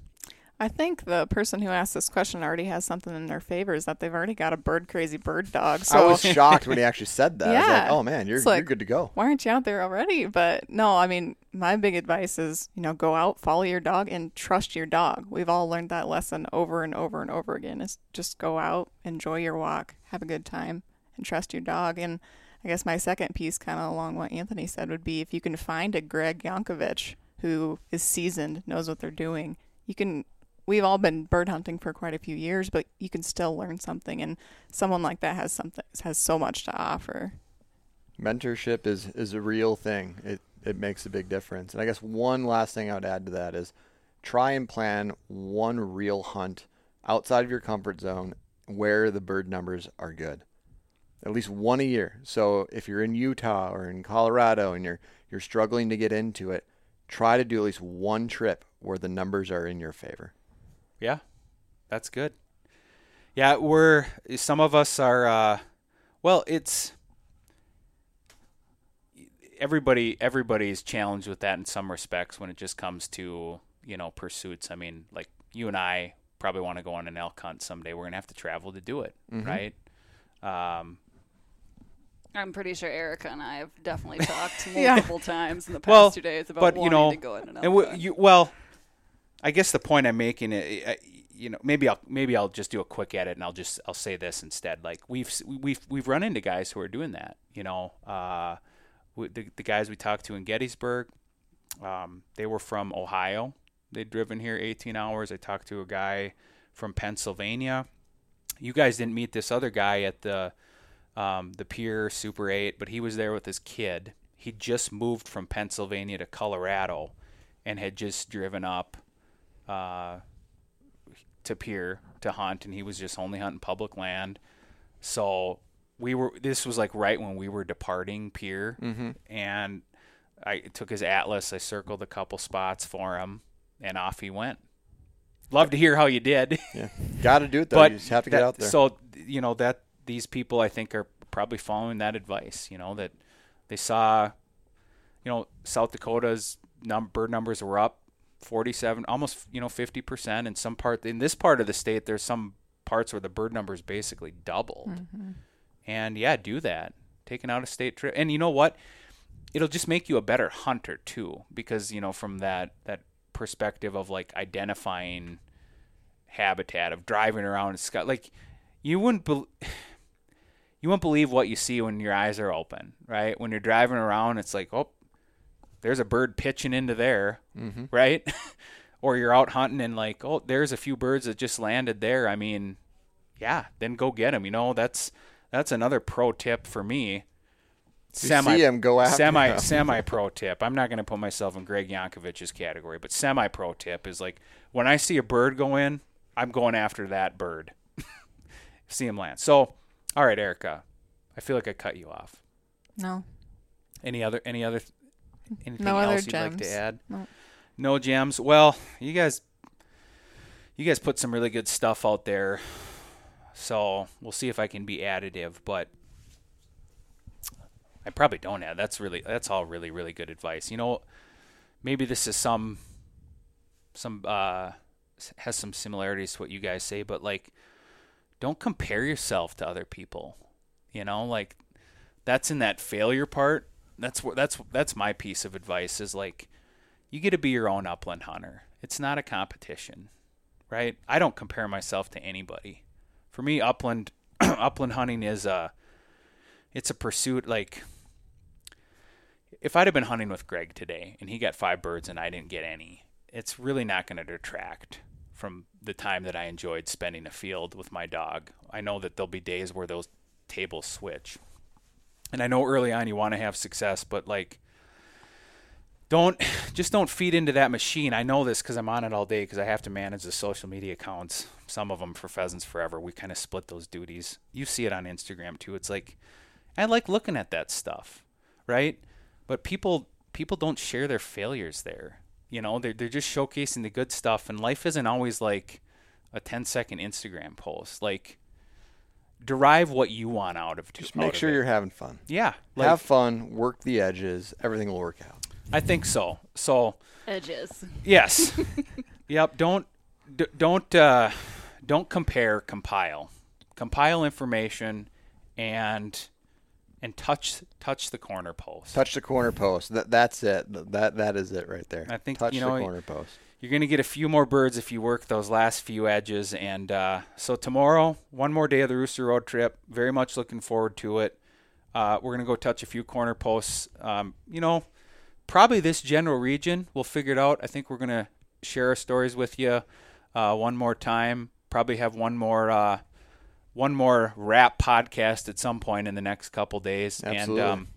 I think the person who asked this question already has something in their favor is that they've already got a bird crazy bird dog. So I was shocked when he actually said that. I was like, Yeah. oh man, you're, like- you're good to go. why aren't you out there already? But no, I mean, my big advice is, you know, go out, follow your dog, and trust your dog. We've all learned that lesson over and over and over again. Is just go out, enjoy your walk, have a good time, and trust your dog. And I guess my second piece, kind of along what Anthony said, would be if you can find a Greg Yankovic who is seasoned, knows what they're doing, you can. We've all been bird hunting for quite a few years, but you can still learn something, and someone like that has something has so much to offer. mentorship is is a real thing. It it makes a big difference. And I guess one last thing I would add to that is try and plan one real hunt outside of your comfort zone where the bird numbers are good. At least one a year. So if you're in Utah or in Colorado and you're you're struggling to get into it, try to do at least one trip where the numbers are in your favor. Yeah, that's good. Yeah, we're some of us are. Uh, well, it's everybody. Everybody is challenged with that in some respects when it just comes to you know pursuits. I mean, like you and I probably want to go on an elk hunt someday. We're gonna have to travel to do it, right? Um, I'm pretty sure Erica and I have definitely talked Yeah. multiple times in the past well, two days about but wanting you know, to go in an and elk w- hunt. you, well, I guess the point I'm making, i- i- you know, maybe I'll maybe I'll just do a quick edit and I'll just I'll say this instead. Like we've we've we've run into guys who are doing that. You know, uh, the the guys we talked to in Gettysburg, um, they were from Ohio. They'd driven here 18 hours. I talked to a guy from Pennsylvania. You guys didn't meet this other guy at the um, the Pierre Super 8, but he was there with his kid. He just moved from Pennsylvania to Colorado and had just driven up uh, to Pierre to hunt, and he was just only hunting public land. So we were. This was like right when we were departing Pierre, and I took his atlas. I circled a couple spots for him, and off he went. Love to hear how you did. Yeah. Got to do it though. but you just have to that- get out there. So you know that these people, I think, are probably following that advice. You know that they saw, you know, South Dakota's num- bird numbers were up forty-seven, almost you know fifty percent. In some part, in this part of the state, there's some parts where the bird numbers basically doubled. Mm-hmm. And yeah, do that. Take an out-of-state trip, and you know what? It'll just make you a better hunter too, because you know from that that perspective of like identifying habitat of driving around it's got like you wouldn't bel you wouldn't believe what you see when your eyes are open right when you're driving around it's like oh there's a bird pitching into there mm-hmm. right or you're out hunting and like oh there's a few birds that just landed there i mean yeah then go get them you know that's that's another pro tip for me you see 'em, go after semi 'em. semi pro tip. I'm not going to put myself in Greg Yankovic's category, but semi pro tip is like when I see a bird go in, I'm going after that bird. see him land. So, all right, Erica, I feel like I cut you off. No, Any other any other anything No else you'd like to add? No. No gems. Well, you guys you guys put some really good stuff out there. So, we'll see if I can be additive, but I probably don't add. That's really that's all really really good advice. You know, maybe this is some some uh has some similarities to what you guys say, but like don't compare yourself to other people. You know, like that's in that failure part. That's what that's that's my piece of advice is like you get to be your own upland hunter. It's not a competition, right? I don't compare myself to anybody. For me, upland upland hunting is a it's a pursuit like if I'd have been hunting with Greg today and he got five birds and I didn't get any, it's really not going to detract from the time that I enjoyed spending a field with my dog. I know that there'll be days where those tables switch. And I know early on you want to have success, but like don't just don't feed into that machine. I know this because I'm on it all day because I have to manage the social media accounts. Some of them for Pheasants Forever. We kind of split those duties. You see it on Instagram too. It's like I like looking at that stuff, right? But people people don't share their failures there. You know, they're they're just showcasing the good stuff, and life isn't always like a 10 second Instagram post. Like derive what you want out of Just out make of sure it. you're having fun. yeah. Like, Have fun, work the edges, everything will work out. I think so. So Edges. Yes. yep. Don't d- don't uh, don't compare. Compile. Compile information, and and touch touch the corner post. Touch the corner post. That that's it. That that is it right there. I think, touch you know, the corner post. You're gonna get a few more birds if you work those last few edges. And uh, so tomorrow, one more day of the Rooster Road trip. Very much looking forward to it. Uh, we're gonna go touch a few corner posts. Um, you know, probably this general region. We'll figure it out. I think we're gonna share our stories with you uh, one more time. Probably have one more uh, one more wrap podcast at some point in the next couple days. Absolutely. And um,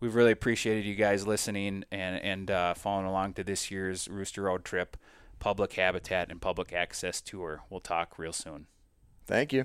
we've really appreciated you guys listening and and uh, following along to this year's Rooster Road trip, public habitat and public access tour. We'll talk real soon. Thank you.